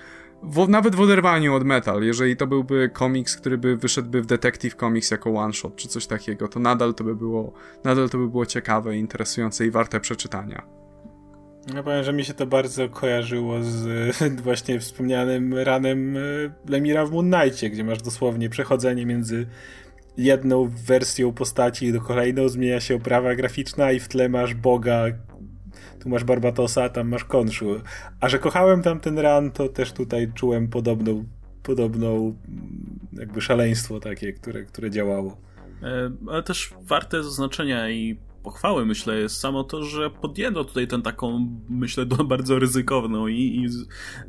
w, nawet w oderwaniu od metal, jeżeli to byłby komiks, który by wyszedłby w Detective Comics jako one shot czy coś takiego, to nadal to by było, nadal to by było ciekawe, interesujące i warte przeczytania. Ja powiem, że mi się to bardzo kojarzyło z właśnie wspomnianym ranem e, Lemira w Moon Knightie, gdzie masz dosłownie przechodzenie między jedną wersją postaci do kolejną, zmienia się oprawa graficzna i w tle masz Boga, tu masz Barbatosa, tam masz Konszu. A że kochałem tam ten ran, to też tutaj czułem podobną, podobną jakby szaleństwo takie, które, które działało. E, ale też warte zaznaczenia i pochwały, myślę, jest samo to, że podjęto tutaj tę taką, myślę, bardzo ryzykowną i, i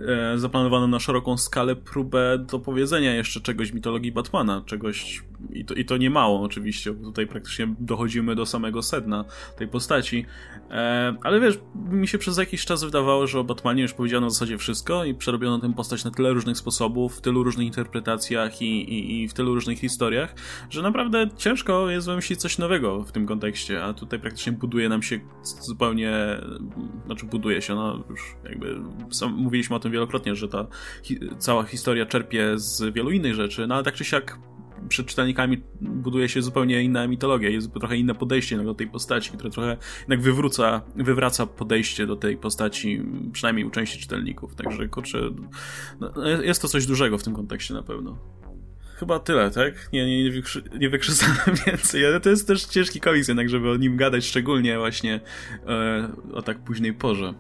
e, zaplanowaną na szeroką skalę próbę dopowiedzenia jeszcze czegoś mitologii Batmana, czegoś i to, i to nie mało oczywiście, bo tutaj praktycznie dochodzimy do samego sedna tej postaci. E, ale wiesz, mi się przez jakiś czas wydawało, że o Batmanie już powiedziano w zasadzie wszystko i przerobiono tę postać na tyle różnych sposobów, w tylu różnych interpretacjach i, i, i w tylu różnych historiach, że naprawdę ciężko jest wymyślić coś nowego w tym kontekście, a tutaj praktycznie buduje nam się zupełnie, znaczy buduje się, no już jakby sam, mówiliśmy o tym wielokrotnie, że ta hi, cała historia czerpie z wielu innych rzeczy, no ale tak czy siak przed czytelnikami buduje się zupełnie inna mitologia, jest trochę inne podejście do tej postaci, które trochę jednak wywróca, wywraca podejście do tej postaci, przynajmniej u części czytelników. Także kurczę, no, jest to coś dużego w tym kontekście na pewno. Chyba tyle, tak? Nie, nie, nie, wykrzy, nie więcej, ale to jest też ciężki komiks jednak, żeby o nim gadać, szczególnie właśnie e, o tak późnej porze.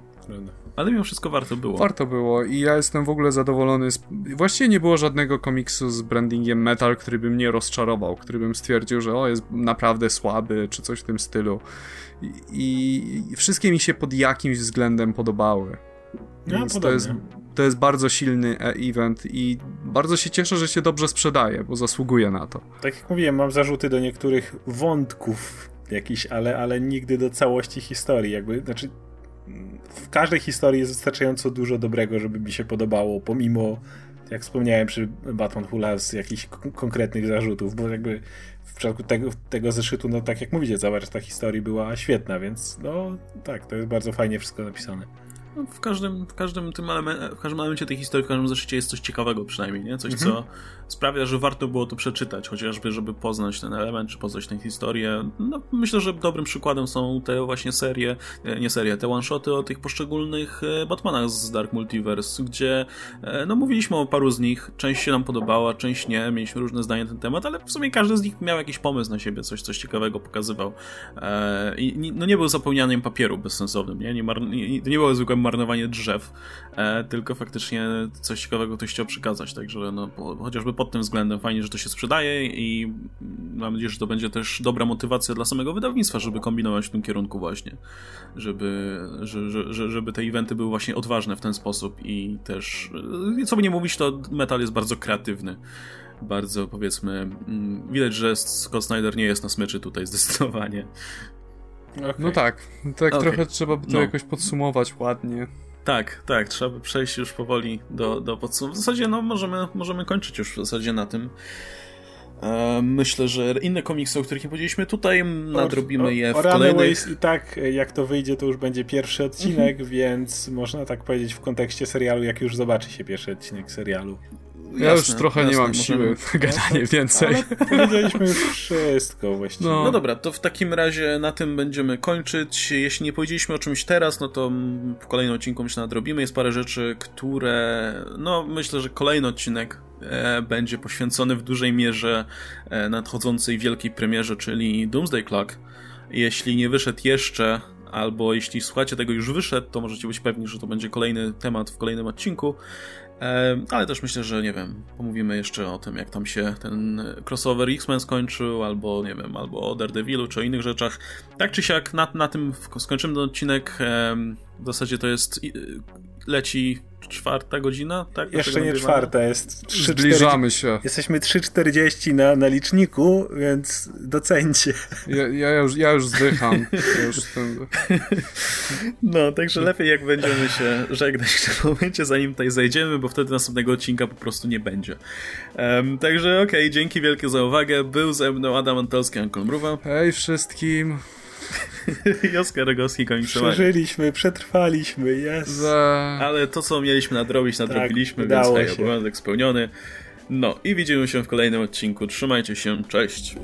Ale mimo wszystko warto było. Warto było i ja jestem w ogóle zadowolony. Z... Właściwie nie było żadnego komiksu z brandingiem metal, który by mnie rozczarował, który bym stwierdził, że o, jest naprawdę słaby, czy coś w tym stylu. I, i wszystkie mi się pod jakimś względem podobały. No, Więc to jest, to jest bardzo silny e, event i bardzo się cieszę, że się dobrze sprzedaje, bo zasługuje na to. Tak jak mówiłem, mam zarzuty do niektórych wątków jakiś, ale, ale nigdy do całości historii. Jakby, znaczy, w każdej historii jest wystarczająco dużo dobrego, żeby mi się podobało, pomimo, jak wspomniałem przy Batman Who Loves, jakichś konkretnych zarzutów, bo jakby w przypadku tego, tego zeszytu, no tak jak mówicie, cała reszta historii była świetna, więc no tak, to jest bardzo fajnie wszystko napisane. No, w, każdym, w, każdym tym elemencie, w każdym elemencie tej historii, w każdym zeszycie jest coś ciekawego przynajmniej, nie? Coś, mhm. co sprawia, że warto było to przeczytać, chociażby, żeby poznać ten element, czy poznać tę historię. No, myślę, że dobrym przykładem są te właśnie serie, e, nie serie, te one-shoty o tych poszczególnych e, Batmanach z Dark Multiverse, gdzie e, no mówiliśmy o paru z nich, część się nam podobała, część nie, mieliśmy różne zdania na ten temat, ale w sumie każdy z nich miał jakiś pomysł na siebie, coś, coś ciekawego pokazywał. I no nie był zapełnianiem papieru bezsensownym, nie? Nie, mar- nie, nie było zwykłym marnowanie drzew, tylko faktycznie coś ciekawego ktoś chciał przekazać, także no, chociażby pod tym względem fajnie, że to się sprzedaje i mam nadzieję, że to będzie też dobra motywacja dla samego wydawnictwa, żeby kombinować w tym kierunku właśnie. Żeby, że, że, żeby te eventy były właśnie odważne w ten sposób i też, co by nie mówić, to metal jest bardzo kreatywny bardzo powiedzmy. Mm, widać, że Scott Snyder nie jest na smyczy tutaj zdecydowanie. Okay. No tak, tak okay. trochę trzeba by to no. jakoś podsumować ładnie. Tak, tak, trzeba by przejść już powoli do, do podsumowania. W zasadzie no, możemy, możemy kończyć już w zasadzie na tym. E, myślę, że inne komiksy, o których nie powiedzieliśmy tutaj, nadrobimy je w o, kolejnych... i tak, jak to wyjdzie, to już będzie pierwszy odcinek, mm -hmm. więc można tak powiedzieć w kontekście serialu, jak już zobaczy się pierwszy odcinek serialu. Ja jasne, już trochę jasne, nie mam siły na gadanie więcej. Ale powiedzieliśmy już wszystko właściwie. No. no dobra, to w takim razie na tym będziemy kończyć. Jeśli nie powiedzieliśmy o czymś teraz, no to w kolejnym odcinku myślę nadrobimy. Jest parę rzeczy, które no myślę, że kolejny odcinek e, będzie poświęcony w dużej mierze e, nadchodzącej wielkiej premierze, czyli Doomsday Clock. Jeśli nie wyszedł jeszcze, albo jeśli słuchacie tego już wyszedł, to możecie być pewni, że to będzie kolejny temat w kolejnym odcinku. Ale też myślę, że nie wiem, pomówimy jeszcze o tym, jak tam się ten crossover X-Men skończył, albo nie wiem, albo o Daredevilu, czy o innych rzeczach. Tak czy siak, na, na tym skończymy ten odcinek. W zasadzie to jest leci czwarta godzina, tak? Jeszcze nie czwarta, jest 3, Zbliżamy 4, się. Jesteśmy 3.40 na, na liczniku, więc docencie. Ja, ja, już, ja już zdycham. Ja już ten... No, także lepiej jak będziemy się żegnać w tym momencie, zanim tutaj zajdziemy, bo wtedy następnego odcinka po prostu nie będzie. Um, także okej, okay, dzięki wielkie za uwagę. Był ze mną Adam Antolski, Ankol Mruwa. Hej wszystkim. I Oskar Rogowski komiksowanie. Przeżyliśmy, przetrwaliśmy, jest. Za... Ale to, co mieliśmy nadrobić, nadrobiliśmy, tak, więc hej, obowiązek spełniony. No i widzimy się w kolejnym odcinku. Trzymajcie się, cześć.